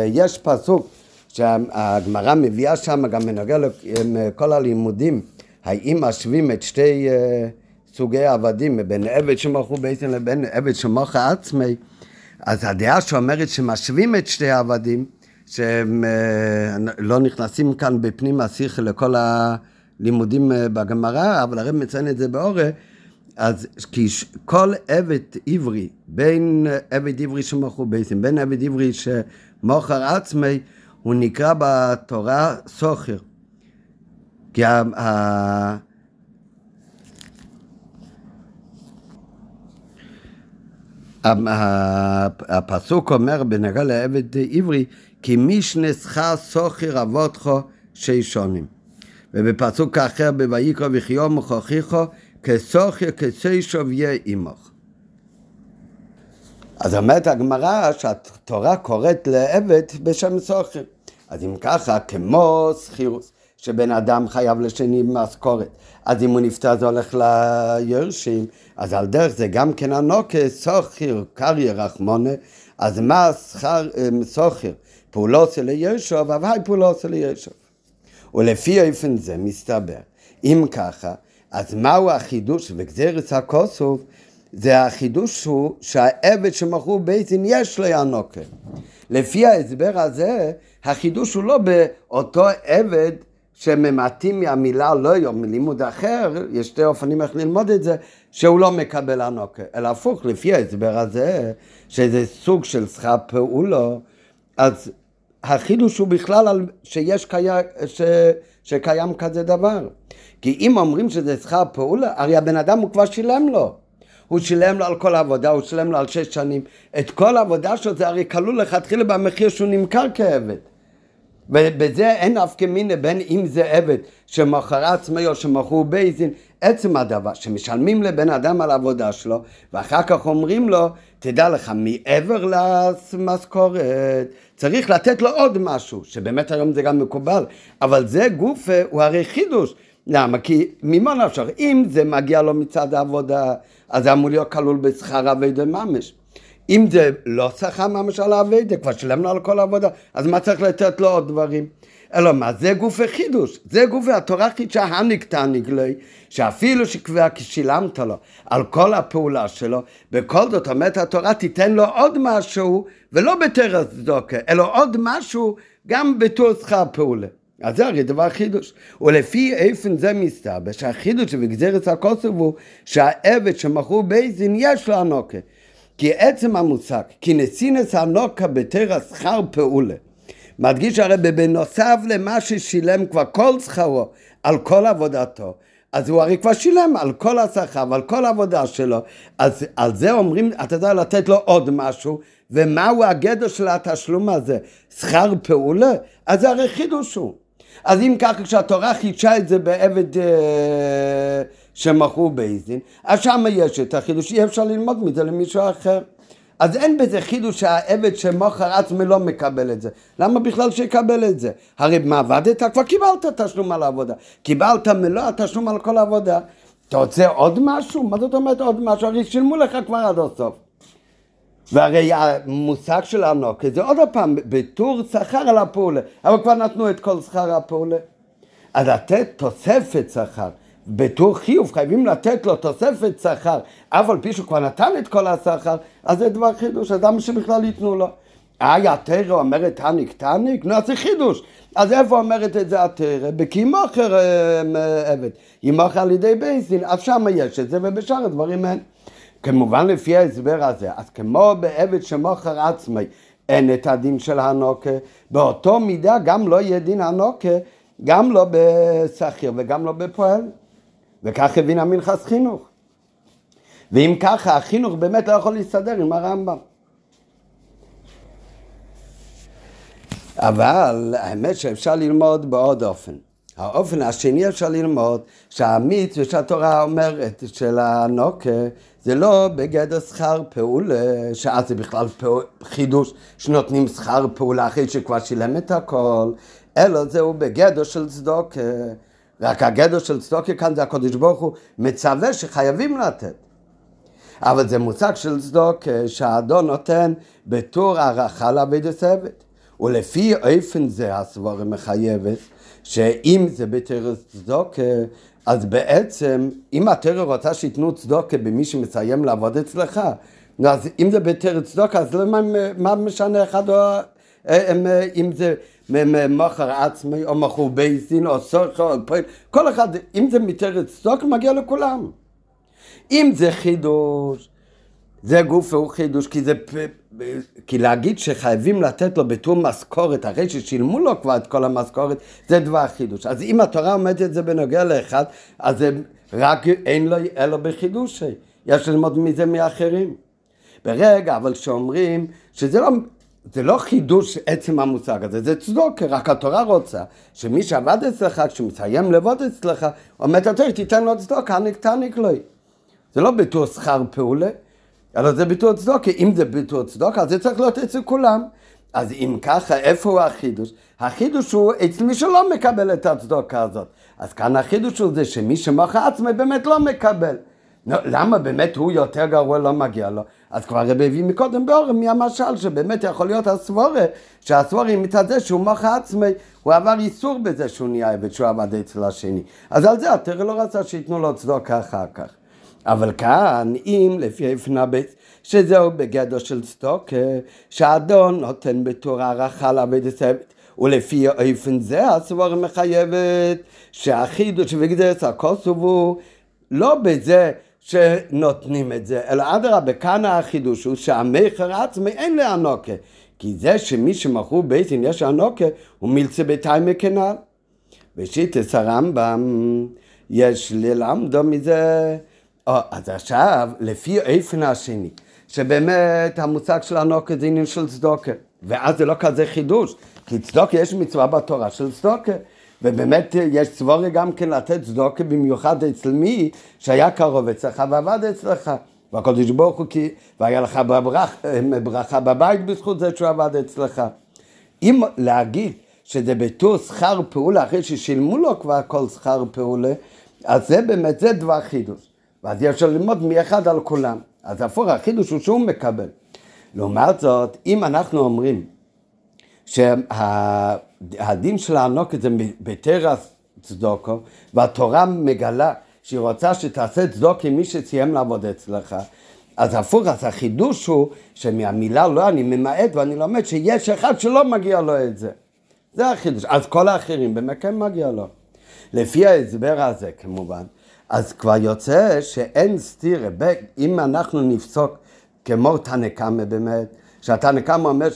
יש פסוק שהגמרא מביאה שם גם בנוגע לכל הלימודים, האם משווים את שתי uh, סוגי עבדים, בין עבד שמוכרו בעצם לבין עבד שמוכר עצמי, אז הדעה שאומרת שמשווים את שתי העבדים, שהם uh, לא נכנסים כאן בפנים השיח לכל הלימודים uh, בגמרא, אבל הרב מציין את זה באורי, אז כי כל עבד עברי, בין עבד עברי שמוכרו בייסים, בין עבד עברי שמוכר עצמי, הוא נקרא בתורה סוחר. כי הפסוק אומר בנגע לעבד עברי, כי משנסך סוחר אבותך שישונים. ובפסוק אחר, בויקרא וחיום וכוכיכו, כסוחר כסיישוב יהיה עמך. אז אומרת הגמרא שהתורה קוראת לעבד בשם סוחר. אז אם ככה, כמו סחירוס, שבן אדם חייב לשני משכורת, אז אם הוא נפטר זה הולך ליורשים, אז על דרך זה גם כן הנוקה, סוחר, קריה רחמונה, אז מה שכר אמ, סוחר? פעולוסי לישוב, אבל פעולוסי לישוב. ולפי אופן זה מסתבר, אם ככה, אז מהו החידוש וגזירס הכוסוף? זה החידוש הוא שהעבד שמכרו בית יש לו ינוקה. לפי ההסבר הזה, החידוש הוא לא באותו עבד שממעטים מהמילה לא יום, מלימוד אחר, יש שתי אופנים איך ללמוד את זה, שהוא לא מקבל הנוקה, אלא הפוך, לפי ההסבר הזה, שזה סוג של שכר פעולו, אז החידוש הוא בכלל על שיש קי... ש... שקיים כזה דבר. כי אם אומרים שזה שכר פעולה, הרי הבן אדם הוא כבר שילם לו. הוא שילם לו על כל העבודה, הוא שילם לו על שש שנים. את כל העבודה שלו זה הרי כלול לכתחילה במחיר שהוא נמכר כעבד. ובזה אין אף כמיני בין אם זה עבד שמוכר עצמי או שמכרו בייזין, עצם הדבר שמשלמים לבן אדם על העבודה שלו ואחר כך אומרים לו, תדע לך, מעבר למשכורת צריך לתת לו עוד משהו, שבאמת היום זה גם מקובל, אבל זה גוף, הוא הרי חידוש. למה? כי ממה נפשר? אם זה מגיע לו מצד העבודה, אז זה אמור להיות כלול בשכר אביידה ממש. אם זה לא שכר ממש על האביידה, כבר שילמנו על כל העבודה, אז מה צריך לתת לו עוד דברים? אלא מה, זה גוף החידוש, זה גוף התורה חידשה הניק תעניק לי, שאפילו שכבר שילמת לו על כל הפעולה שלו, בכל זאת אומרת התורה תיתן לו עוד משהו, ולא בתרס צדוקה, אלא עוד משהו גם בתור שכר פעולה. אז זה הרי דבר חידוש. ולפי איפן זה מסתבר שהחידוש שבגזרת הכוסף הוא שהעבד שמכרו בייזין יש לו הנוקה. כי עצם המושג, כי נסינס הנוקה בתרא שכר פעולה. מדגיש הרי בנוסף למה ששילם כבר כל שכרו על כל עבודתו, אז הוא הרי כבר שילם על כל השכר ועל כל העבודה שלו, אז על זה אומרים, אתה יודע לתת לו עוד משהו, ומהו הגדר של התשלום הזה? שכר פעולה? אז זה הרי חידוש הוא. אז אם ככה כשהתורה חידשה את זה בעבד אה, שמכרו בייזין, אז שם יש את החידוש, אי אפשר ללמוד מזה למישהו אחר. אז אין בזה חידוש שהעבד שמוכר עצמי לא מקבל את זה. למה בכלל שיקבל את זה? הרי מה עבדת? כבר קיבלת תשלום על העבודה. קיבלת מלוא התשלום על כל העבודה. אתה רוצה עוד משהו? מה זאת אומרת עוד משהו? הרי שילמו לך כבר עד הסוף. והרי המושג של הנוקה זה עוד פעם בטור שכר על הפעולה, אבל כבר נתנו את כל שכר הפעולה. אז לתת תוספת שכר, בטור חיוב חייבים לתת לו תוספת שכר, אף על פי שהוא כבר נתן את כל השכר, אז זה דבר חידוש, אז למה שבכלל ייתנו לו? אה, התרא אומרת תניק תניק? נו, אז זה חידוש. אז איפה אומרת את זה התרא? בקימוכר אה, עבד. ימוכר על ידי בייסין, אז שם יש את זה, ובשאר הדברים אין. כמובן לפי ההסבר הזה, אז כמו בעבד שמוכר עצמי, אין את הדין של הנוקה, באותו מידה גם לא יהיה דין הנוקה, גם לא בשכיר וגם לא בפועל. וכך הבין המנחס חינוך. ואם ככה, החינוך באמת לא יכול להסתדר עם הרמב"ם. אבל האמת שאפשר ללמוד בעוד אופן. האופן השני אפשר ללמוד שהמיץ ושהתורה אומרת של הנוקה זה לא בגדר שכר פעולה, שאז זה בכלל פעול, חידוש שנותנים שכר פעולה אחרי שכבר שילם את הכל, אלא זהו בגדר של צדוקה. רק הגדר של צדוקה כאן זה הקדוש ברוך הוא מצווה שחייבים לתת. אבל זה מושג של צדוקה שהאדון נותן בתור הערכה לעבד הסבת. ולפי אופן זה הסבורה מחייבת שאם זה בתרס צדוקה אז בעצם, אם התרא רוצה שייתנו צדוקה במי שמסיים לעבוד אצלך, אז אם זה בתרא צדוקה, אז למה, מה משנה אחד או... אה, אה, אם זה מוכר עצמי, או מכור בייסין, או סוכר, או פועל, כל אחד, אם זה מתרא צדוקה, מגיע לכולם. אם זה חידוש, זה גוף והוא חידוש, כי זה... כי להגיד שחייבים לתת לו בתור משכורת, אחרי ששילמו לו כבר את כל המשכורת, זה דבר חידוש. אז אם התורה עומדת את זה בנוגע לאחד, אז זה רק אין לו אלא בחידוש. יש ללמוד מזה מאחרים. ברגע, אבל כשאומרים שזה לא, זה לא חידוש עצם המושג הזה, זה צדוק, רק התורה רוצה שמי שעבד אצלך, כשהוא מסיים לעבוד אצלך, אומר התורה, תיתן לו צדוק, עניק תעניק לו. זה לא בתור שכר פעולה, אלא זה ביטול צדוקה. אם זה ביטול צדוקה, אז זה צריך להיות אצל כולם. אז אם ככה, איפה הוא החידוש? החידוש הוא אצל מי שלא מקבל את הצדוקה הזאת. אז כאן החידוש הוא זה שמי שמוכר עצמו באמת לא מקבל. למה באמת הוא יותר גרוע לא מגיע לו? אז כבר הרב הביא מקודם באורם מהמשל שבאמת יכול להיות הסבורה, שהסבורה מצד זה שהוא מוכר עצמי, הוא עבר איסור בזה שהוא נהיה עבד, שהוא עבד אצל השני. אז על זה התרא לא רצה שייתנו לו צדוקה אחר כך. אבל כאן, אם לפי איפנה בית, שזהו בגדר של סטוקה, שהאדון נותן בתור הערכה לעבד הסבת, ולפי איפן זה הסבור מחייבת שהחידוש וגדרס הכוסוב הוא לא בזה שנותנים את זה, אלא אדרבה, כאן החידוש הוא שהמכר עצמי אין לאנוקה. כי זה שמי שמכרו בייסין יש אנוקה, הוא מילצה ביתיים מכנל. בשיטס הרמב"ם יש ללמדו מזה או, אז עכשיו, לפי איפן השני, שבאמת המושג של הנוקה זה עניין של צדוקה, ואז זה לא כזה חידוש, כי צדוקה יש מצווה בתורה של צדוקה, ובאמת יש צבורי גם כן לתת צדוקה במיוחד אצל מי שהיה קרוב אצלך ועבד אצלך. והקדוש ברוך הוא כי, והיה לך ברח, ברכה בבית בזכות זה שהוא עבד אצלך. אם להגיד שזה בתור שכר פעולה, אחרי ששילמו לו כבר כל שכר פעולה, אז זה באמת, זה דבר חידוש. ואז יש לו ללמוד מאחד על כולם. אז הפוך, החידוש הוא שהוא מקבל. לעומת זאת, אם אנחנו אומרים שהדין של הענוקת זה בתרס צדוקו, והתורה מגלה שהיא רוצה שתעשה צדוק עם מי שסיים לעבוד אצלך, אז הפוך, אז החידוש הוא שמהמילה לא אני ממעט ואני לומד שיש אחד שלא מגיע לו את זה. זה החידוש. אז כל האחרים באמת כן מגיע לו. לפי ההסבר הזה כמובן, אז כבר יוצא שאין סתירה, אם אנחנו נפסוק כמו תנקמה באמת, שהתנקמה אומר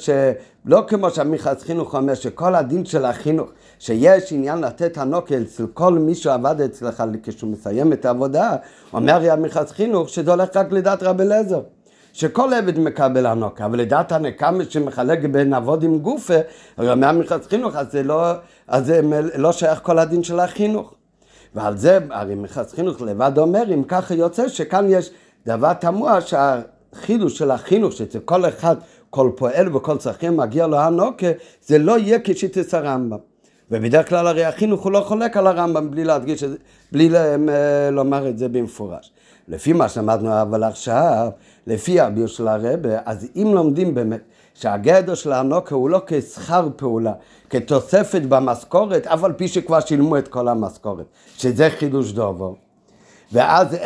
שלא כמו שהמיכס חינוך אומר שכל הדין של החינוך, שיש עניין לתת הנוקל אצל כל מי שעבד אצלך כשהוא מסיים את העבודה, אומר המיכס חינוך שזה הולך רק לדעת רבי אליעזר. שכל עבד מקבל הנוקה, אבל לדעת הנקמה שמחלק בין אבות עם גופה, הרי אומר מיכס חינוך, אז זה לא, אז זה לא שייך כל הדין של החינוך. ועל זה הרי מחס חינוך לבד אומר, אם ככה יוצא שכאן יש דבר תמוה שהחידוש של החינוך, שאצל כל אחד, כל פועל וכל צרכים מגיע לו הנוקה, זה לא יהיה כשיטס הרמב"ם. ובדרך כלל הרי החינוך הוא לא חולק על הרמב"ם בלי להדגיש את זה, בלי אה, לומר את זה במפורש. לפי מה שלמדנו אבל עכשיו, לפי הביור של הרבה, אז אם לומדים באמת שהגדר של הנוקה הוא לא כשכר פעולה, כתוספת במשכורת, אף על פי שכבר שילמו את כל המשכורת, שזה חידוש דובו. ואז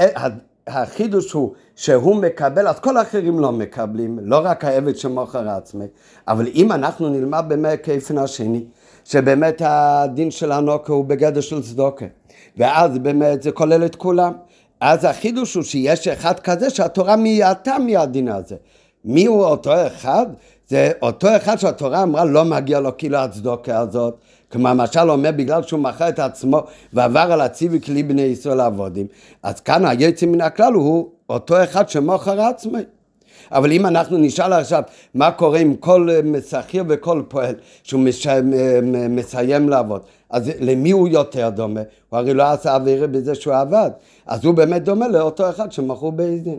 החידוש הוא שהוא מקבל, אז כל האחרים לא מקבלים, לא רק העבד שמוכר עצמי, אבל אם אנחנו נלמד באמת כאופן השני, שבאמת הדין של הנוקה הוא בגדר של צדוקה, ואז באמת זה כולל את כולם. אז החידוש הוא שיש אחד כזה שהתורה מייעטה מהדין הזה. מי הוא אותו אחד? זה אותו אחד שהתורה אמרה לא מגיע לו כאילו הצדוקה הזאת. כמו המשל אומר בגלל שהוא מכר את עצמו ועבר על הציווי כלי בני ישראל לעבודים. אז כאן היוצא מן הכלל הוא אותו אחד שמוכר עצמי. אבל אם אנחנו נשאל עכשיו מה קורה עם כל שכיר וכל פועל שהוא מש... מסיים לעבוד, אז למי הוא יותר דומה? הוא הרי לא עשה אווירה בזה שהוא עבד, אז הוא באמת דומה לאותו אחד שמכרו בעזים.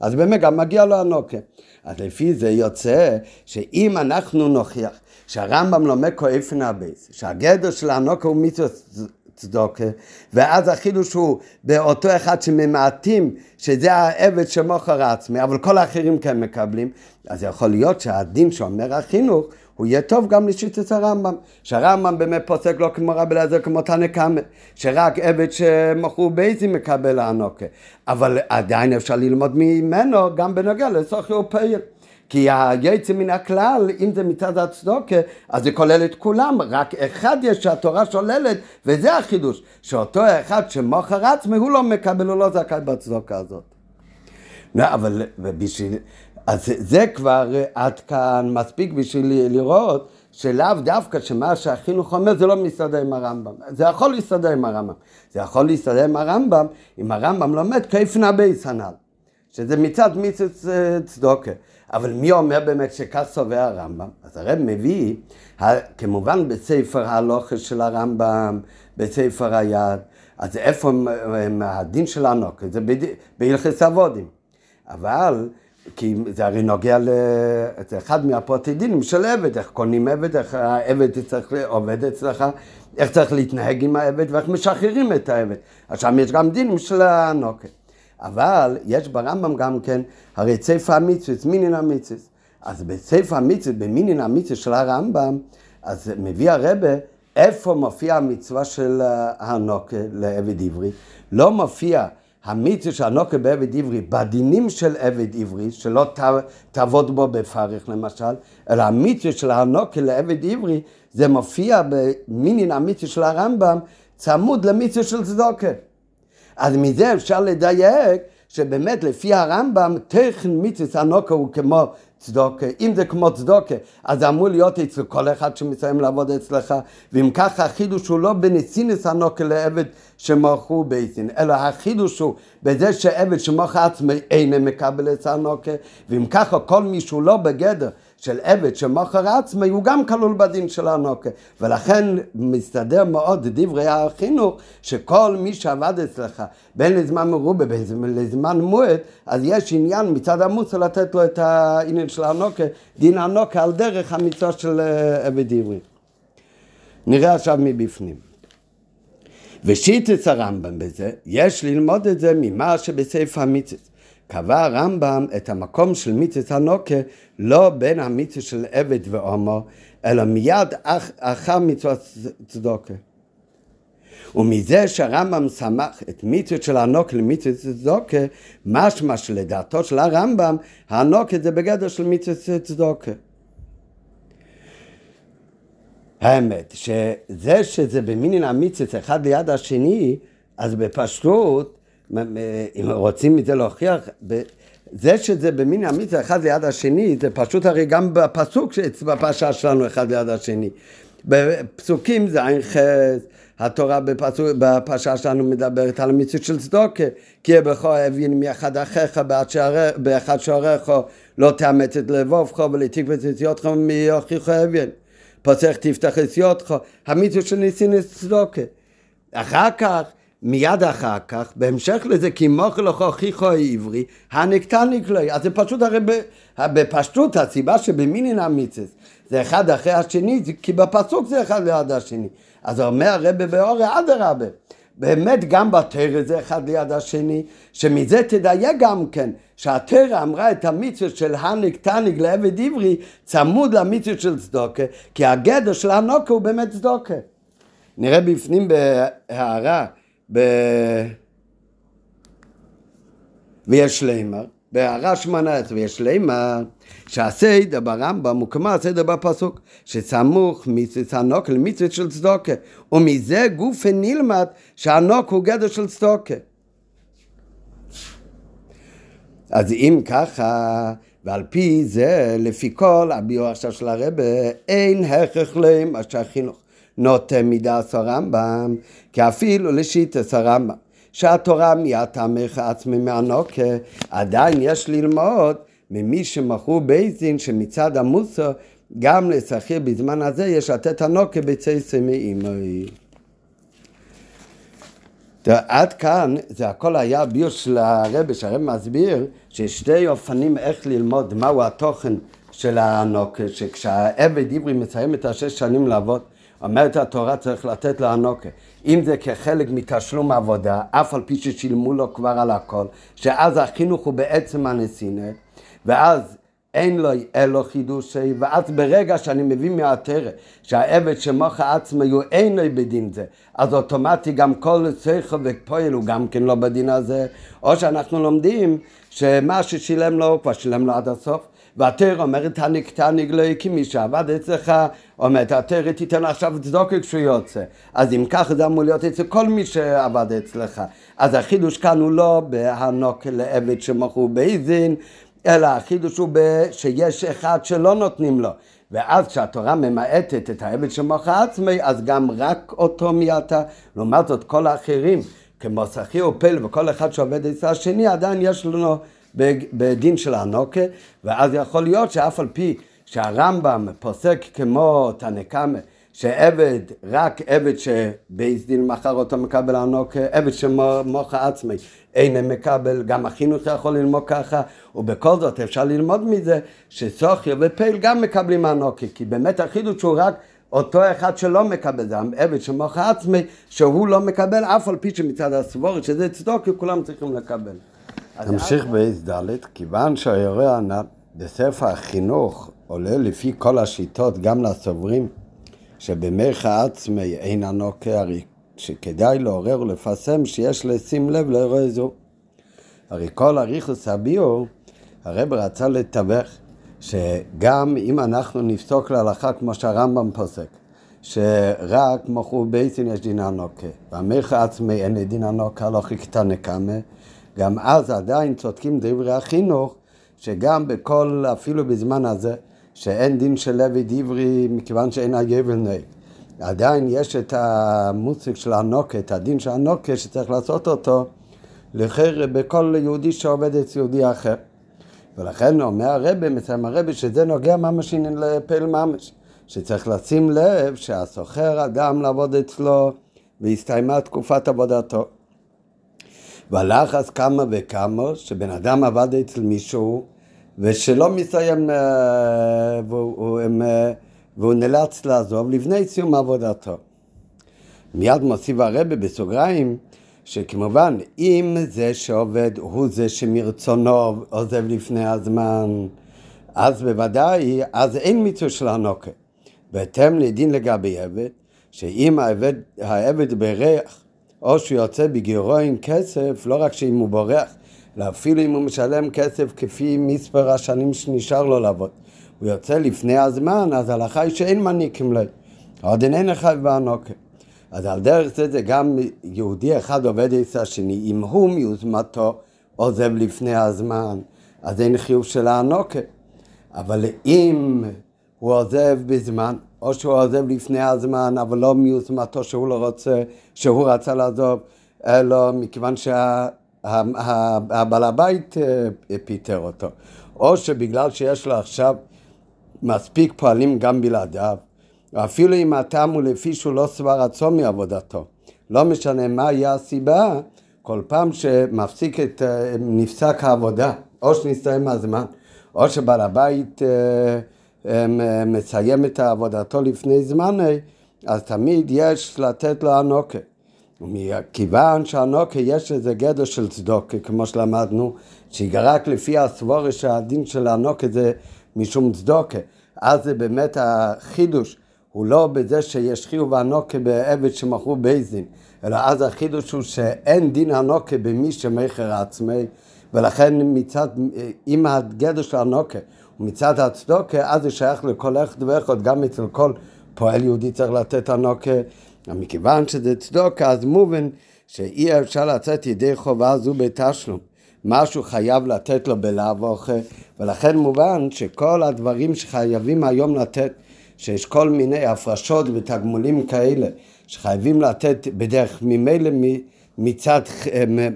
אז באמת גם מגיע לו הנוקה. אז לפי זה יוצא שאם אנחנו נוכיח שהרמב"ם לומד כאופן הבייס, שהגדר של הנוקה הוא מצוות צדוקה, ואז החידוש הוא באותו אחד שממעטים, שזה העבד שמוכר עצמי, אבל כל האחרים כן מקבלים, אז יכול להיות שהדין שאומר החינוך הוא יהיה טוב גם לשיטת הרמב"ם, שהרמב"ם באמת פוסק לא כמו רבי אליעזר כמו תנא קמא, שרק עבד שמכרו בייזים מקבל הענוקה, אבל עדיין אפשר ללמוד ממנו גם בנוגע לסוכי ופעיל. כי היוצא מן הכלל, אם זה מצד הצדוקה, אז זה כולל את כולם, רק אחד יש שהתורה שוללת, וזה החידוש, שאותו אחד שמוכר עצמי, הוא לא מקבל, הוא לא זכאי בצדוקה הזאת. לא, אבל בשביל... אז זה כבר עד כאן מספיק בשביל לראות שלאו דווקא שמה שהחינוך אומר זה לא מסתדר עם הרמב"ם. זה יכול להסתדר עם הרמב"ם. זה יכול להסתדר עם הרמב"ם, אם הרמב"ם לומד כיפנה בייס הנ"ל. שזה מצד מיצוץ צדוקה. אבל מי אומר באמת שכך סובר הרמב"ם? אז הרב מביא, כמובן בספר ההלוכה של הרמב"ם, בספר היד, אז איפה הדין של הנוקה? זה בהלכס אבודים. אבל כי זה הרי נוגע ל... זה אחד מהפרטי דינים של עבד, איך קונים עבד, איך העבד צריך עובד אצלך, איך צריך להתנהג עם העבד ואיך משחררים את העבד. עכשיו יש גם דינים של הנוקה. אבל יש ברמב"ם גם כן, הרי ספר המצווה, מינין המצווה. אז בספר המצווה, במינין המצווה של הרמב"ם, אז מביא הרבה איפה מופיע המצווה של הנוקה לעבד עברי. לא מופיע המצווה של הנוקה בעבד עברי, בדינים של עבד עברי, שלא תעבוד בו בפרך למשל, אלא המצווה של הנוקה לעבד עברי, זה מופיע במינין המצווה של הרמב"ם, צמוד למצווה של צדוקה. אז מזה אפשר לדייק שבאמת לפי הרמב"ם טכן מצווה הנוקה הוא כמו צדוקה. אם זה כמו צדוקה, אז זה אמור להיות אצל כל אחד שמסיים לעבוד אצלך, ואם ככה החידוש הוא לא בנסינס הנוקה לעבד שמוכרו בייסין, אלא החידוש הוא בזה שעבד שמוכר עצמי אינו מקבל את הנוקה, ואם ככה כל מי שהוא לא בגדר של עבד שמוכר עצמי הוא גם כלול בדין של הנוקה. ולכן מסתדר מאוד דברי החינוך שכל מי שעבד אצלך בין לזמן מרובה בין לזמן מועד אז יש עניין מצד המוסר לתת לו את העניין של הנוקה דין הנוקה על דרך המצווה של אה, עבד עברי. נראה עכשיו מבפנים. ושיטס הרמב"ם בזה, יש ללמוד את זה ממה שבספר המצווה. קבע הרמב"ם את המקום של מיתת הנוקה לא בין המיתת של עבד ועומר, אלא מיד אח, אחר מצוות צדוקה. ומזה שהרמב"ם סמך את מיתות של הנוקה למיתות צדוקה, משמע שלדעתו של הרמב"ם, הנוקה זה בגדר של מיתות צדוקה. האמת, שזה שזה במינין המיצץ אחד ליד השני, אז בפשטות אם רוצים את זה להוכיח, זה שזה במין המצווה אחד ליד השני, זה פשוט הרי גם בפסוק בפרשה שלנו אחד ליד השני. בפסוקים זה עין חס, התורה בפרשה שלנו מדברת על המצווה של צדוקה, כי יהיה בכל אבין מאחד אחיך באחד שעריך לא תאמץ את לבובך ולתקווה את יציאתך מיוכיך אבין. פוסח תפתח את המצווה של ניסין את צדוקה. אחר כך מיד אחר כך, בהמשך לזה, כי מוכל לך הוכיחו העברי, הנקטניק לו. אז זה פשוט הרי בפשטות, הסיבה שבמינין המיצס זה אחד אחרי השני, כי בפסוק זה אחד ליד השני. אז אומר הרבי באורי, אדרבה. באמת גם בתרא זה אחד ליד השני, שמזה תדייק גם כן, שהתרא אמרה את המצווה של הניק תניק לעבד עברי צמוד למצווה של צדוקה, כי הגדר של הנוקה הוא באמת צדוקה. נראה בפנים בהערה ב... ויש לימר, עשרה ויש לימר, שהסדר ברמב"ם כמו הסדר בפסוק, שסמוך מצוות הנוק למצוות של צדוקה, ומזה גופה נלמד שהנוק הוא גדר של צדוקה. אז אם ככה, ועל פי זה, לפי כל הביאו עכשיו של הרבה, אין הכרח להם מה שהחינוך נוטה מידס הרמב"ם, כי אפילו לשיטס הרמב"ם, שהתורה מיד תמך עצמי מהנוקה, עדיין יש ללמוד ממי שמכרו בייזין שמצד המוסר גם לשכיר בזמן הזה יש לתת הנוקה בצייסי מאימוי. עד כאן זה הכל היה ביור של הרבי, שהרבי מסביר שיש שתי אופנים איך ללמוד מהו התוכן של הנוקה, שכשהעבד עברי מסיים את השש שנים לעבוד אומרת התורה צריך לתת לו הנוקה. אם זה כחלק מתשלום עבודה, אף על פי ששילמו לו כבר על הכל, שאז החינוך הוא בעצם הנסינה, ואז אין לו אלו חידושי, ואז ברגע שאני מביא מהתרא שהעבד שמוכר עצמו הוא אין לו בדין זה, אז אוטומטי גם כל שכל ופועל הוא גם כן לא בדין הזה, או שאנחנו לומדים שמה ששילם לו הוא כבר שילם לו עד הסוף, והתר אומרת תניק תניק לא כי מי שעבד אצלך, אומרת התר תיתן עכשיו צדוקה כשהוא יוצא. אז אם ככה זה אמור להיות אצל כל מי שעבד אצלך. אז החידוש כאן הוא לא בהנוק לעבד שמכרו באיזין, אלא החידוש הוא שיש אחד שלא נותנים לו. ואז כשהתורה ממעטת את העבד מוח עצמי, אז גם רק אותו מייתה. לעומת זאת, כל האחרים, כמו שכיר ופל וכל אחד שעובד אצל השני, עדיין יש לנו בדין של הנוקה, ואז יכול להיות שאף על פי שהרמב"ם פוסק כמו תנקמה, שעבד, רק עבד שבייס דין מכר אותו מקבל הנוקה, עבד שמוחה עצמי אין מקבל, גם החינוך יכול ללמוד ככה, ובכל זאת אפשר ללמוד מזה שסוכיה ופייל גם מקבלים הנוקה, כי באמת החידוש הוא רק אותו אחד שלא מקבל, זה עבד שמוחה עצמי, שהוא לא מקבל אף על פי שמצד הסבורת, שזה צדוקי, כולם צריכים לקבל. נמשיך בייס ד', כיוון שהיורה בספר החינוך עולה לפי כל השיטות גם לסוברים שבמך עצמי אין הנוקה, הרי שכדאי לעורר ולפרסם שיש לשים לב לאירוע זו. הרי כל אריכוס הביאו, הרב רצה לתווך שגם אם אנחנו נפסוק להלכה כמו שהרמב"ם פוסק, שרק מכור בייסין יש דין הנוקה, והמך עצמי אין דין הנוקה, לא חיכתה נקמה, גם אז עדיין צודקים דברי החינוך, שגם בכל, אפילו בזמן הזה, שאין דין של לוי דברי מכיוון שאין היבל נהג. עדיין יש את המושג של הנוקה, את הדין של הנוקה שצריך לעשות אותו לחר בכל יהודי שעובד אצל יהודי אחר. ולכן אומר הרבי, מסיים הרבי, שזה נוגע ממש לפעיל ממש, שצריך לשים לב שהסוחר אדם לעבוד אצלו והסתיימה תקופת עבודתו. והלך אז כמה וכמה, שבן אדם עבד אצל מישהו ושלא מסיים, אה, והוא, אה, והוא נאלץ לעזוב לפני סיום עבודתו. מיד מוסיף הרבה בסוגריים, שכמובן, אם זה שעובד הוא זה שמרצונו עוזב לפני הזמן, אז בוודאי, אז אין מצווה של הנוקה. בהתאם לדין לגבי עבד, שאם העבד, העבד בריח, או שהוא יוצא בגירוי כסף, לא רק שאם הוא בורח, אלא אפילו אם הוא משלם כסף כפי מספר השנים שנשאר לו לעבוד. הוא יוצא לפני הזמן, אז ההלכה היא שאין מניקים לו. עוד איננו חייב באנוקה. אז על דרך זה זה גם יהודי אחד עובד אצל השני, אם הוא מיוזמתו עוזב לפני הזמן, אז אין חיוב של האנוקה. אבל אם הוא עוזב בזמן, או שהוא עוזב לפני הזמן, אבל לא מיוזמתו שהוא לא רוצה, שהוא רצה לעזוב, אלא מכיוון שהבעל הבית אה, פיטר אותו. או שבגלל שיש לו עכשיו מספיק פועלים גם בלעדיו, אפילו אם הטעם הוא לפי שהוא לא שבע רצון מעבודתו. לא משנה מה היה הסיבה, כל פעם שמפסיק את, אה, נפסק העבודה, או שנסתיים הזמן, או שבעל הבית אה, מסיים את עבודתו לפני זמן, אז תמיד יש לתת לו אנוקה. מכיוון שהנוקה יש איזה גדר של צדוקה, כמו שלמדנו, שרק לפי הסבורה שהדין של הנוקה זה משום צדוקה. אז זה באמת החידוש, הוא לא בזה שיש חיוב הנוקה בעבד שמכרו בייזין, אלא אז החידוש הוא שאין דין הנוקה במי שמכר עצמי, ולכן מצד, אם הגדר של הנוקה מצד הצדוקה, אז זה שייך לכל אחד ואחד, גם אצל כל פועל יהודי צריך לתת הנוקה. מכיוון שזה צדוקה, אז מובן שאי אפשר לצאת ידי חובה זו בתשלום. משהו חייב לתת לו בלאו אוכל, ולכן מובן שכל הדברים שחייבים היום לתת, שיש כל מיני הפרשות ותגמולים כאלה, שחייבים לתת בדרך ממילא מצד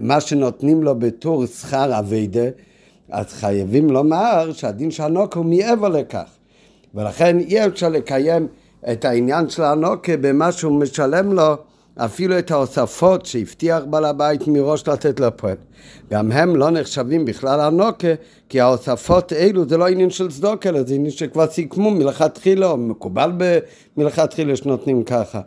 מה שנותנים לו בתור שכר אביידה, אז חייבים לומר שהדין של הנוקה הוא מעבר לכך. ולכן אי אפשר לקיים את העניין של הנוקה במה שהוא משלם לו אפילו את ההוספות שהבטיח בעל הבית מראש לתת לפועל. גם הם לא נחשבים בכלל הנוקה, כי ההוספות אלו זה לא עניין של צדוק, אלא זה עניין שכבר סיכמו מלכתחילה, או מקובל מלכתחילה שנותנים ככה.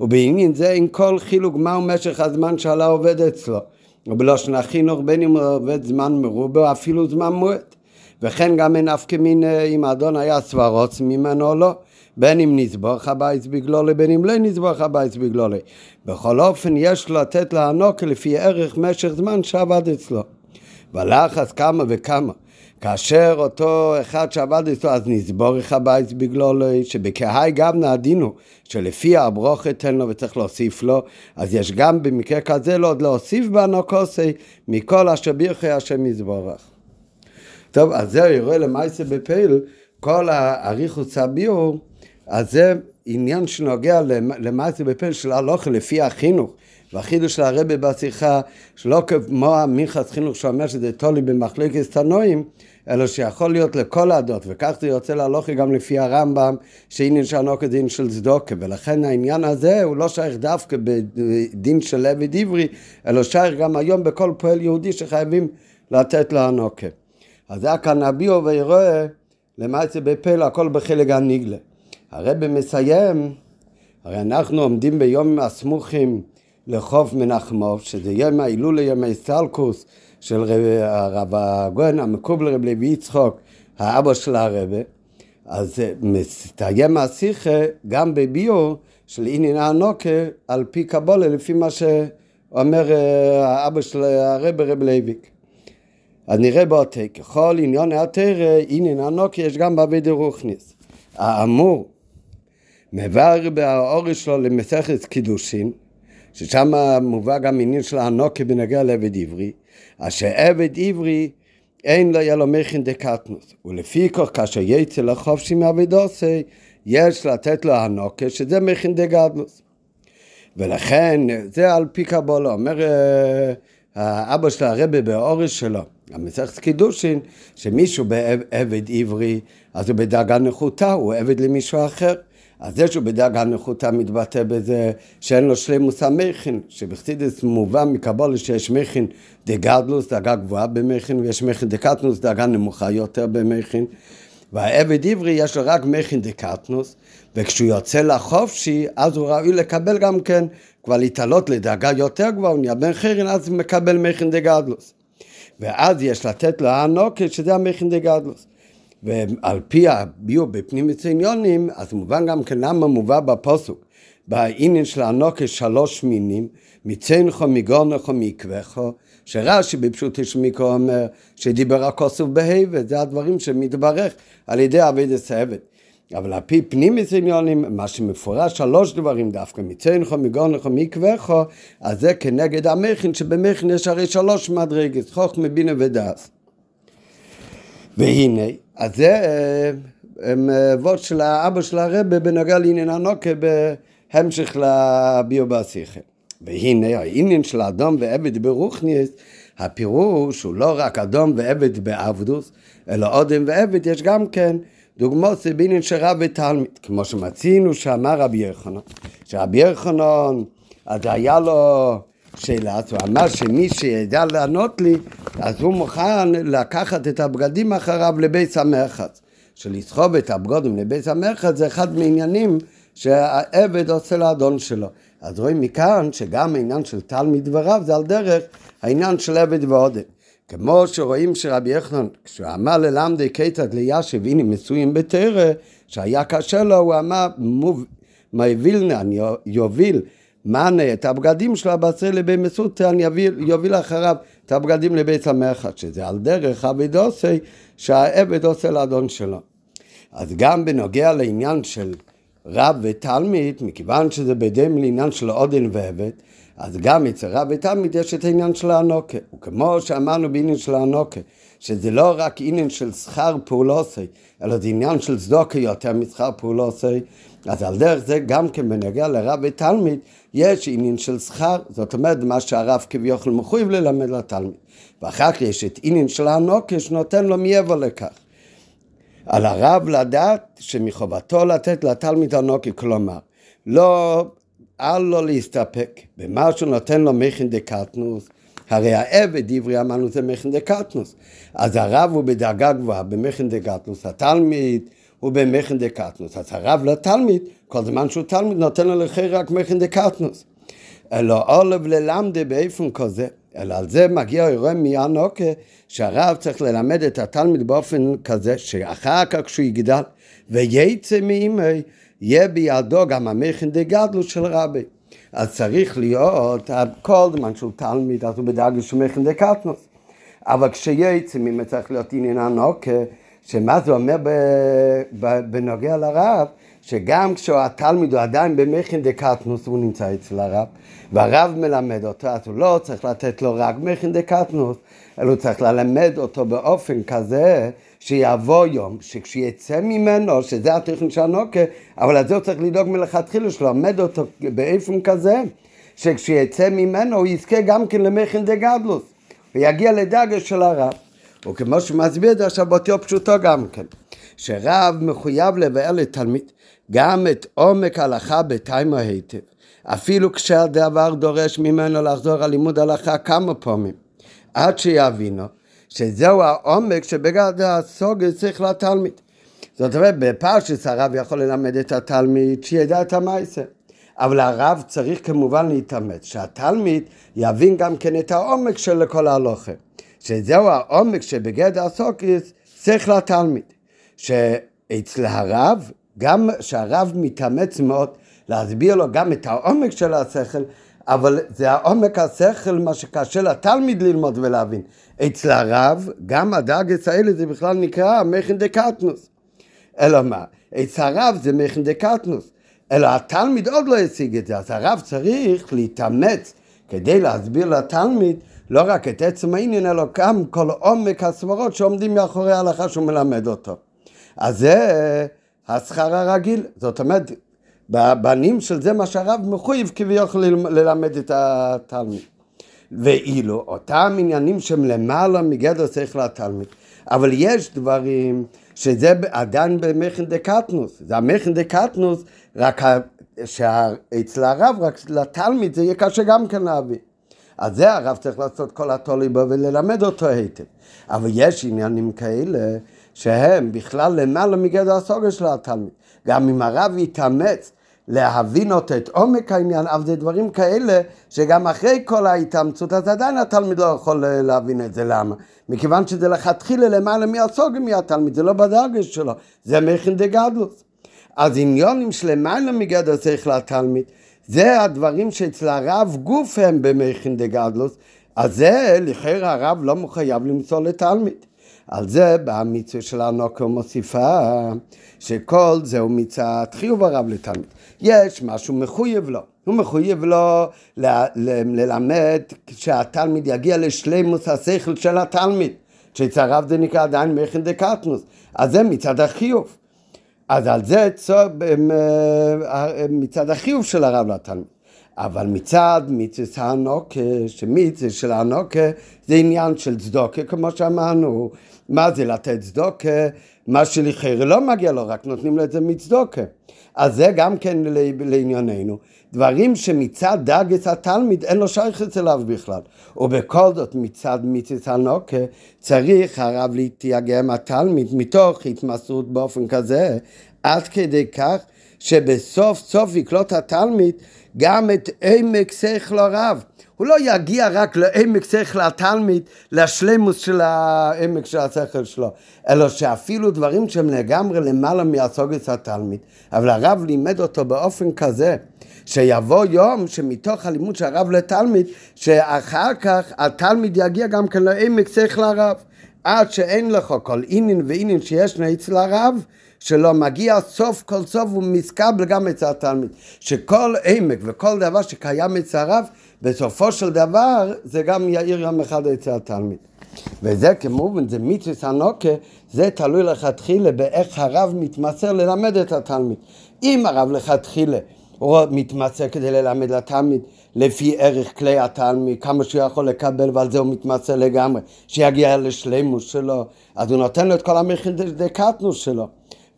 ובעניין זה אין כל חילוק מהו משך הזמן שעלה עובד אצלו. ובלושן החינוך בין אם עובד זמן מרובה או אפילו זמן מועט. וכן גם אין אף כמין אם האדון היה סברוץ ממנו או לא. בין אם נזבוח הבייס בגלולי, בין אם לא נזבוח הבייס בגלולי. בכל אופן יש לתת לענוק לפי ערך משך זמן שעבד אצלו. אז כמה וכמה. כאשר אותו אחד שעבד איתו אז נסבור איך הבית בגלולו, שבקהי גם נעדינו, שלפי הברוכה תן לו וצריך להוסיף לו, אז יש גם במקרה כזה לא עוד להוסיף בנוקוסי מכל אשר בירכי השם יזבורך. טוב, אז זה יראה למעשה בפעיל, כל האריכוס הביור, אז זה עניין שנוגע למעשה בפעיל של הלוכה לפי החינוך. והחידוש של הרבה בשיחה, שלא כמו המיכס חינוך שאומר שזה תולי במחלקת תנועים, אלא שיכול להיות לכל העדות, וכך זה יוצא להלוכי גם לפי הרמב"ם, שעניין שענוק דין של צדוקה, ולכן העניין הזה הוא לא שייך דווקא בדין של עבד עברי, אלא שייך גם היום בכל פועל יהודי שחייבים לתת לו הנוקה. אז זה הביאו ויראה למעשה בפלא הכל בחלק הנגלה. הרב מסיים, הרי אנחנו עומדים ביום הסמוכים לחוף מנחמוב, שזה יום ההילולה ימי סלקוס של הרב הגויין המקובל רב לוי יצחוק, האבא של הרבה, אז מסתיים השיחה גם בביור של עניין הנוקה על פי קבולה, לפי מה שאומר אה, האבא של הרבה רב לויק. אז נראה באותו, ככל עניון התרא, עניין הנוקה יש גם בעביד רוכניס. האמור מבאר באורש שלו למסכת קידושין, ששם מובא גם עניין של הנוקה בנוגע לעבד עברי, אשר עבד עברי אין לו יהיה לו מכין דקטנוס, ולפי כך כאשר יצא לחופשי מעבדוסי, יש לתת לו הנוקה, שזה מכין דגדלוס. ולכן, זה על פי קבולה, אומר אה, האבא של הרבי באורש שלו, המסכת קידושין, שמישהו בעבד עברי, אז הוא בדאגה נחותה, הוא עבד למישהו אחר. אז זה שהוא בדאגה נחותה מתבטא בזה שאין לו שלמוס המכין, שבחסידס מובא מקבולה שיש מכין דגדלוס, דאגה גבוהה במכין, ויש מכין דקטנוס, דאגה נמוכה יותר במכין. והעבד עברי יש לו רק מכין דקטנוס, וכשהוא יוצא לחופשי, אז הוא ראוי לקבל גם כן, כבר להתעלות לדאגה יותר גבוהה, הוא נהיה בן חירין, אז הוא מקבל מכין דגדלוס. ואז יש לתת לו הנוקל, שזה המכין דגדלוס. ועל פי הביאו בפנים עניונים, אז מובן גם כן למה מובא בפוסוק, בעניין של הנוקש שלוש מינים, מצנכו, מגורנכו, מקווכו, שרש"י בפשוט יש מיקרו אומר שדיבר הכוסף בהבל, זה הדברים שמתברך על ידי עבד הסעבד. אבל על פי פנים עניונים, מה שמפורש שלוש דברים דווקא, מצנכו, מגורנכו, מקווכו, אז זה כנגד המכין, שבמכין יש הרי שלוש מדרגת, חוכמה, בינה ודעת. והנה, אז זה וורד של האבא של הרבה בנוגע לעניין הנוקה בהמשך לביובסיכה. והנה העניין של אדום ועבד ברוכניס, הפירוש הוא לא רק אדום ועבד בעבדוס, אלא אודם ועבד יש גם כן דוגמאות בעניין של רב ותלמיד, כמו שמצינו שאמר רבי יחנון, שרבי יחנון, אז היה לו שאלה, הוא אמר שמי שידע לענות לי, אז הוא מוכן לקחת את הבגדים אחריו לבית המרחץ. שלסחוב את הבגודים לבית המרחץ זה אחד מעניינים שהעבד עושה לאדון שלו. אז רואים מכאן שגם העניין של טל מדבריו זה על דרך העניין של עבד ועודד. כמו שרואים שרבי יחנון, כשהוא אמר ללמדי כיתת לישב, הנה מצויים בתרא, שהיה קשה לו, הוא אמר, מה יובילנה, אני יוביל מנה את הבגדים של הבשר לבית מסוטה, אני יוביל אחריו את הבגדים לבית המרחץ, שזה על דרך אבידוסי שהעבד עושה לאדון שלו. אז גם בנוגע לעניין של רב ותלמיד, מכיוון שזה בדם לעניין של עודן ועבד, אז גם אצל רב ותלמיד יש את העניין של האנוקה. וכמו שאמרנו בעניין של האנוקה, שזה לא רק עניין של שכר פעולוסי, אלא זה עניין של צדוקה יותר משכר פעולוסי, אז על דרך זה גם כן בנוגע לרב ותלמיד, יש עניין של שכר, זאת אומרת מה שהרב כביכול מחויב ללמד לתלמיד. ואחר כך יש את עניין של הנוקה שנותן לו מעבר לכך. על הרב לדעת שמחובתו לתת לתלמיד הנוקה, כלומר, לא, אל לו להסתפק במה שהוא נותן לו מכין דקטנוס, הרי העבד עברי אמרנו זה מכין דקטנוס, אז הרב הוא בדרגה גבוהה במכין דקטנוס, התלמיד הוא במכין דקטנוס, אז הרב לתלמיד, כל זמן שהוא תלמיד נותן לו לכי רק מכין דקטנוס. אלא עולב ללמדה באיפן כזה, אלא על זה מגיע אירוע מהנוקה, שהרב צריך ללמד את התלמיד באופן כזה, שאחר כך כשהוא יגדל וייצא מאימי, יהיה בידו גם המכין דגדלו של רבי. אז צריך להיות, כל זמן שהוא תלמיד, אז הוא בדאגה של מכין דקטנוס. אבל ממנו צריך להיות עניין הנוקה, שמה זה אומר בנוגע לרב? שגם כשהתלמיד הוא עדיין במכין דקטנוס הוא נמצא אצל הרב והרב מלמד אותו, אז הוא לא צריך לתת לו רק מכין דקטנוס, אלא הוא צריך ללמד אותו באופן כזה שיבוא יום, שכשיצא ממנו, שזה התכן של הנוקה, אבל על זה צריך לדאוג מלכתחילה, שלומד אותו באופן כזה, שכשיצא ממנו הוא יזכה גם כן למכין דגדלוס, ויגיע לדגש של הרב. וכמו שמסביר את זה עכשיו באותו פשוטו גם כן, שרב מחויב לבאר לתלמיד גם את עומק ההלכה בתיימו היטב, אפילו כשהדבר דורש ממנו לחזור על לימוד הלכה כמה פעמים, עד שיבינו שזהו העומק שבגד הסוגר צריך לתלמיד. זאת אומרת, בפרשס הרב יכול ללמד את התלמיד שידע את המעשה. אבל הרב צריך כמובן להתאמץ, שהתלמיד יבין גם כן את העומק של כל ההלוכה. שזהו העומק שבגד הסוקיס צריך לתלמיד. שאצל הרב, גם שהרב מתאמץ מאוד להסביר לו גם את העומק של השכל, אבל זה העומק השכל, מה שקשה לתלמיד ללמוד ולהבין. אצל הרב, גם הדאגס האלה זה בכלל נקרא מכין דקטנוס. אלא מה? אצל הרב זה מכין דקטנוס. אלא התלמיד עוד לא השיג את זה, אז הרב צריך להתאמץ כדי להסביר לתלמיד לא רק את עצם העניין, אלא גם כל עומק הסברות שעומדים מאחורי ההלכה שהוא מלמד אותו. אז זה השכר הרגיל, זאת אומרת, בבנים של זה מה שהרב מחויב כביכול ללמד את התלמיד. ואילו אותם עניינים שהם למעלה מגדר שכל התלמיד. אבל יש דברים שזה עדיין במכן דקטנוס, זה המכן דקטנוס, רק שאצל הרב, רק לתלמיד זה יהיה קשה גם כן להביא. אז זה הרב צריך לעשות כל התולי בו וללמד אותו היטב. אבל יש עניינים כאלה שהם בכלל למעלה מגדר הסוגר של התלמיד. גם אם הרב יתאמץ להבין אותו את עומק העניין, אבל זה דברים כאלה שגם אחרי כל ההתאמצות, אז עדיין התלמיד לא יכול להבין את זה. למה? מכיוון שזה לכתחילה למעלה מהסוגר מהתלמיד, זה לא בדרגש שלו, זה מכין דגדלוס. אז עניונים שלמעלה מגדר שכל התלמיד, זה הדברים שאצל הרב גוף הם במכין דגדלוס, אז זה לכאורה הרב לא מחויב למצוא לתלמיד. על זה במצווה של הנוקר מוסיפה שכל זהו מצד חיוב הרב לתלמיד. יש משהו מחויב לו. הוא מחויב לו ל- ל- ללמד שהתלמיד יגיע לשלימוס השכל של התלמיד. שאצל הרב זה נקרא עדיין מכין דקטנוס. אז זה מצד החיוב. אז על זה צור, מצד החיוב של הרב לתלמיד. אבל מצד מצווה הנוקה, שמצווה של הנוקה זה עניין של צדוקה, כמו שאמרנו. מה זה לתת צדוקה? מה שלכאורה לא מגיע לו, רק נותנים לו את זה מצדוקה. אז זה גם כן לענייננו. דברים שמצד דאגס התלמיד אין לו שייכת אליו בכלל. ובכל זאת מצד מצוות הנוקה צריך הרב להתייגם התלמיד מתוך התמסרות באופן כזה עד כדי כך שבסוף סוף יקלוט התלמיד גם את עמק שכל הרב. הוא לא יגיע רק לעמק שכל התלמיד, לשלמוס של העמק של השכל שלו, אלא שאפילו דברים שהם לגמרי למעלה מהסוגס התלמיד. אבל הרב לימד אותו באופן כזה, שיבוא יום שמתוך הלימוד של הרב לתלמיד, שאחר כך התלמיד יגיע גם כן לעמק שכל הרב. עד שאין לך כל אינין ואינין שישנו אצל הרב, שלא מגיע סוף כל סוף הוא מסקבל גם אצל התלמיד. שכל עמק וכל דבר שקיים אצל הרב, בסופו של דבר זה גם יאיר יום אחד אצל התלמיד. וזה כמובן, זה מיתוס הנוקה, זה תלוי לכתחילה באיך הרב מתמסר ללמד את התלמיד. אם הרב לכתחילה הוא מתמצא כדי ללמד לתלמיד לפי ערך כלי התלמיד, כמה שהוא יכול לקבל ועל זה הוא מתמצא לגמרי, שיגיע לשלימוס שלו, אז הוא נותן לו את כל המכין דקטנוס שלו.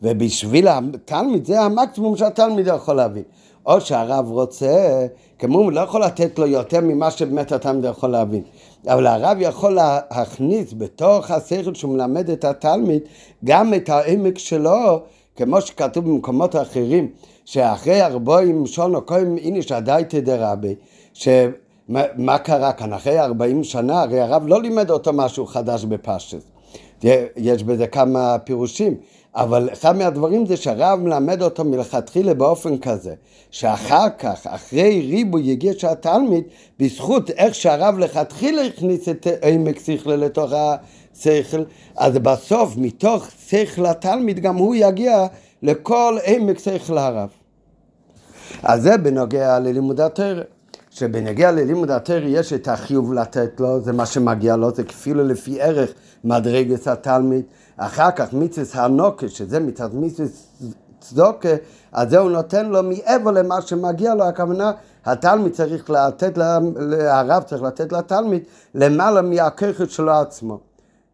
ובשביל התלמיד זה המקסימום שהתלמיד יכול להביא. או שהרב רוצה, כמו הוא לא יכול לתת לו יותר ממה שבאמת התלמיד יכול להבין. אבל הרב יכול להכניס בתוך השכל שהוא מלמד את התלמיד גם את העמק שלו, כמו שכתוב במקומות אחרים, שאחרי ארבעים שונו כהן איניש הדייתא דרבי, שמה קרה כאן? אחרי ארבעים שנה, הרי הרב לא לימד אותו משהו חדש בפשטס. יש בזה כמה פירושים. אבל אחד מהדברים זה שהרב מלמד אותו מלכתחילה באופן כזה, שאחר כך, אחרי ריבוי יגיע של התלמיד, בזכות איך שהרב לכתחילה הכניס את עמק שכל לתוך השכל, אז בסוף מתוך שכל התלמיד גם הוא יגיע לכל עמק שכל הרב. אז זה בנוגע ללימוד התרא. שבנגיע ללימוד התרא יש את החיוב לתת לו, זה מה שמגיע לו, זה כפילו לפי ערך מדרגת התלמיד. אחר כך מיצס הנוקה, שזה מצד מיצס צדוקה, אז זה הוא נותן לו מעבר למה שמגיע לו, הכוונה, התלמיד צריך לתת, הרב צריך לתת לתלמיד למעלה מהככת שלו עצמו,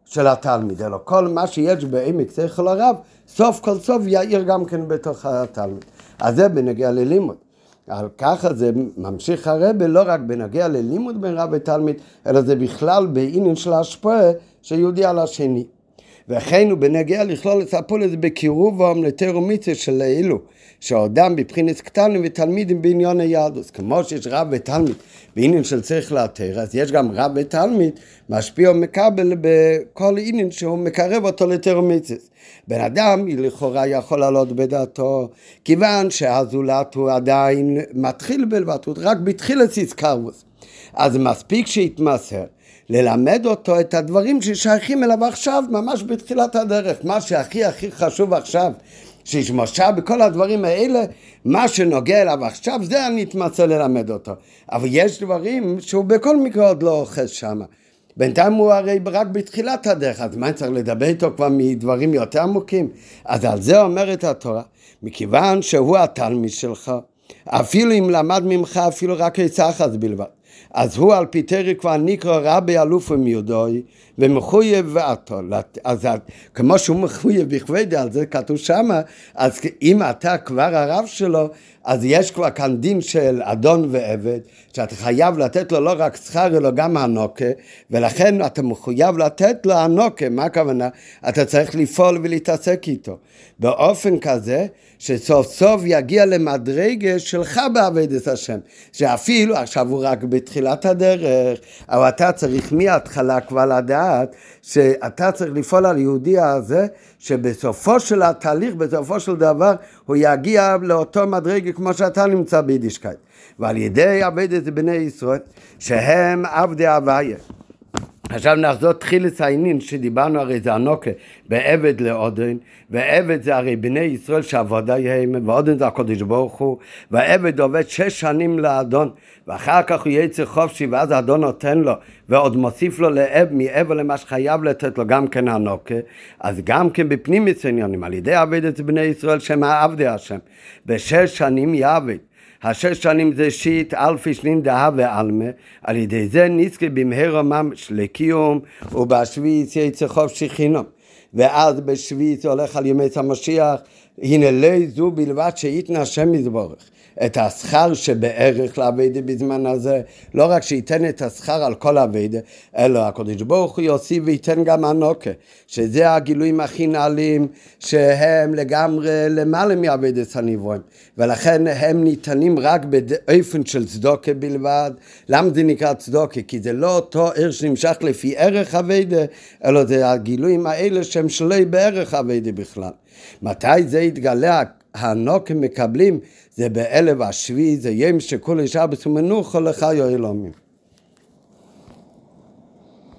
של התלמיד, אלא כל מה שיש בעמק שכל הרב, סוף כל סוף יאיר גם כן בתוך התלמיד. אז זה בנגיע ללימוד. על ככה זה ממשיך הרבה לא רק בנגיע ללימוד בין רב ותלמיד, אלא זה בכלל בעניין של ההשפעה של יהודי על השני. וכן הוא בנגיע לכלול את הפולס בקירובם לתר ומצווה של אלו, שהאדם בבחינת קטנים ותלמידים בעניין היהדות. כמו שיש רב ותלמיד בעניין של צריך להתר, אז יש גם רב ותלמיד משפיע ומקבל בכל עניין שהוא מקרב אותו לתר ומצווה. בן אדם לכאורה יכול לעלות בדעתו, כיוון שהזולת הוא עדיין מתחיל בלבטות, רק בתחילת סיסקרוס. אז מספיק שיתמסר. ללמד אותו את הדברים ששייכים אליו עכשיו, ממש בתחילת הדרך. מה שהכי הכי חשוב עכשיו, שישמשה בכל הדברים האלה, מה שנוגע אליו עכשיו, זה אני אתמצא ללמד אותו. אבל יש דברים שהוא בכל מקרה עוד לא אוחז שם. בינתיים הוא הרי רק בתחילת הדרך, אז מה צריך לדבר איתו כבר מדברים יותר עמוקים? אז על זה אומרת התורה, מכיוון שהוא התלמיד שלך, אפילו אם למד ממך אפילו רק עצה אחת בלבד. אז הוא על פי תרי כבר נקרא רבי אלוף ומיודוי ומחויב ועתו. אז כמו שהוא מחויב בכבדי, על זה כתוב שמה, אז אם אתה כבר הרב שלו, אז יש כבר כאן דין של אדון ועבד, שאתה חייב לתת לו לא רק שכר אלא גם הנוקה, ולכן אתה מחויב לתת לו הנוקה, מה הכוונה? אתה צריך לפעול ולהתעסק איתו. באופן כזה שסוף סוף יגיע למדרגה שלך בעבודת השם, שאפילו עכשיו הוא רק בתחילת הדרך, אבל אתה צריך מההתחלה כבר לדעת שאתה צריך לפעול על יהודי הזה, שבסופו של התהליך, בסופו של דבר, הוא יגיע לאותו מדרגה כמו שאתה נמצא ביידישקייט. ועל ידי עבודת בני ישראל, שהם עבדי הוויה. עכשיו נחזור תחילת העניין שדיברנו הרי זה הענקה בעבד לאדון ועבד זה הרי בני ישראל שעבודה הם והאדון זה הקודש ברוך הוא והעבד עובד שש שנים לאדון ואחר כך הוא יצא חופשי ואז האדון נותן לו ועוד מוסיף לו לאב מעבר למה שחייב לתת לו גם כן הנוקה. אז גם כן בפנים עניונים על ידי עבד את בני ישראל שהם העבדי השם. בשש שנים יעבד השש שנים זה שיט אלפי שנין דהה ועלמה, על ידי זה נזכה במהרה ממש לקיום, ובשביעית יצא חופשי חינום. ואז זה הולך על ימי המשיח, הנה לא זו בלבד שייתנה השם יזבורך. את השכר שבערך לאביידה בזמן הזה, לא רק שייתן את השכר על כל אביידה, אלא הקדוש ברוך הוא יוסיף וייתן גם הנוקה, שזה הגילויים הכי נעלים, שהם לגמרי למעלה מאביידת הנברואים, ולכן הם ניתנים רק באופן של צדוקה בלבד. למה זה נקרא צדוקה? כי זה לא אותו עיר שנמשך לפי ערך אביידה, אלא זה הגילויים האלה שהם שלוי בערך אביידה בכלל. מתי זה יתגלה? הנוקים מקבלים זה באלף השביעי, זה יום שכל שבת ומנוחה לחיי אלומים.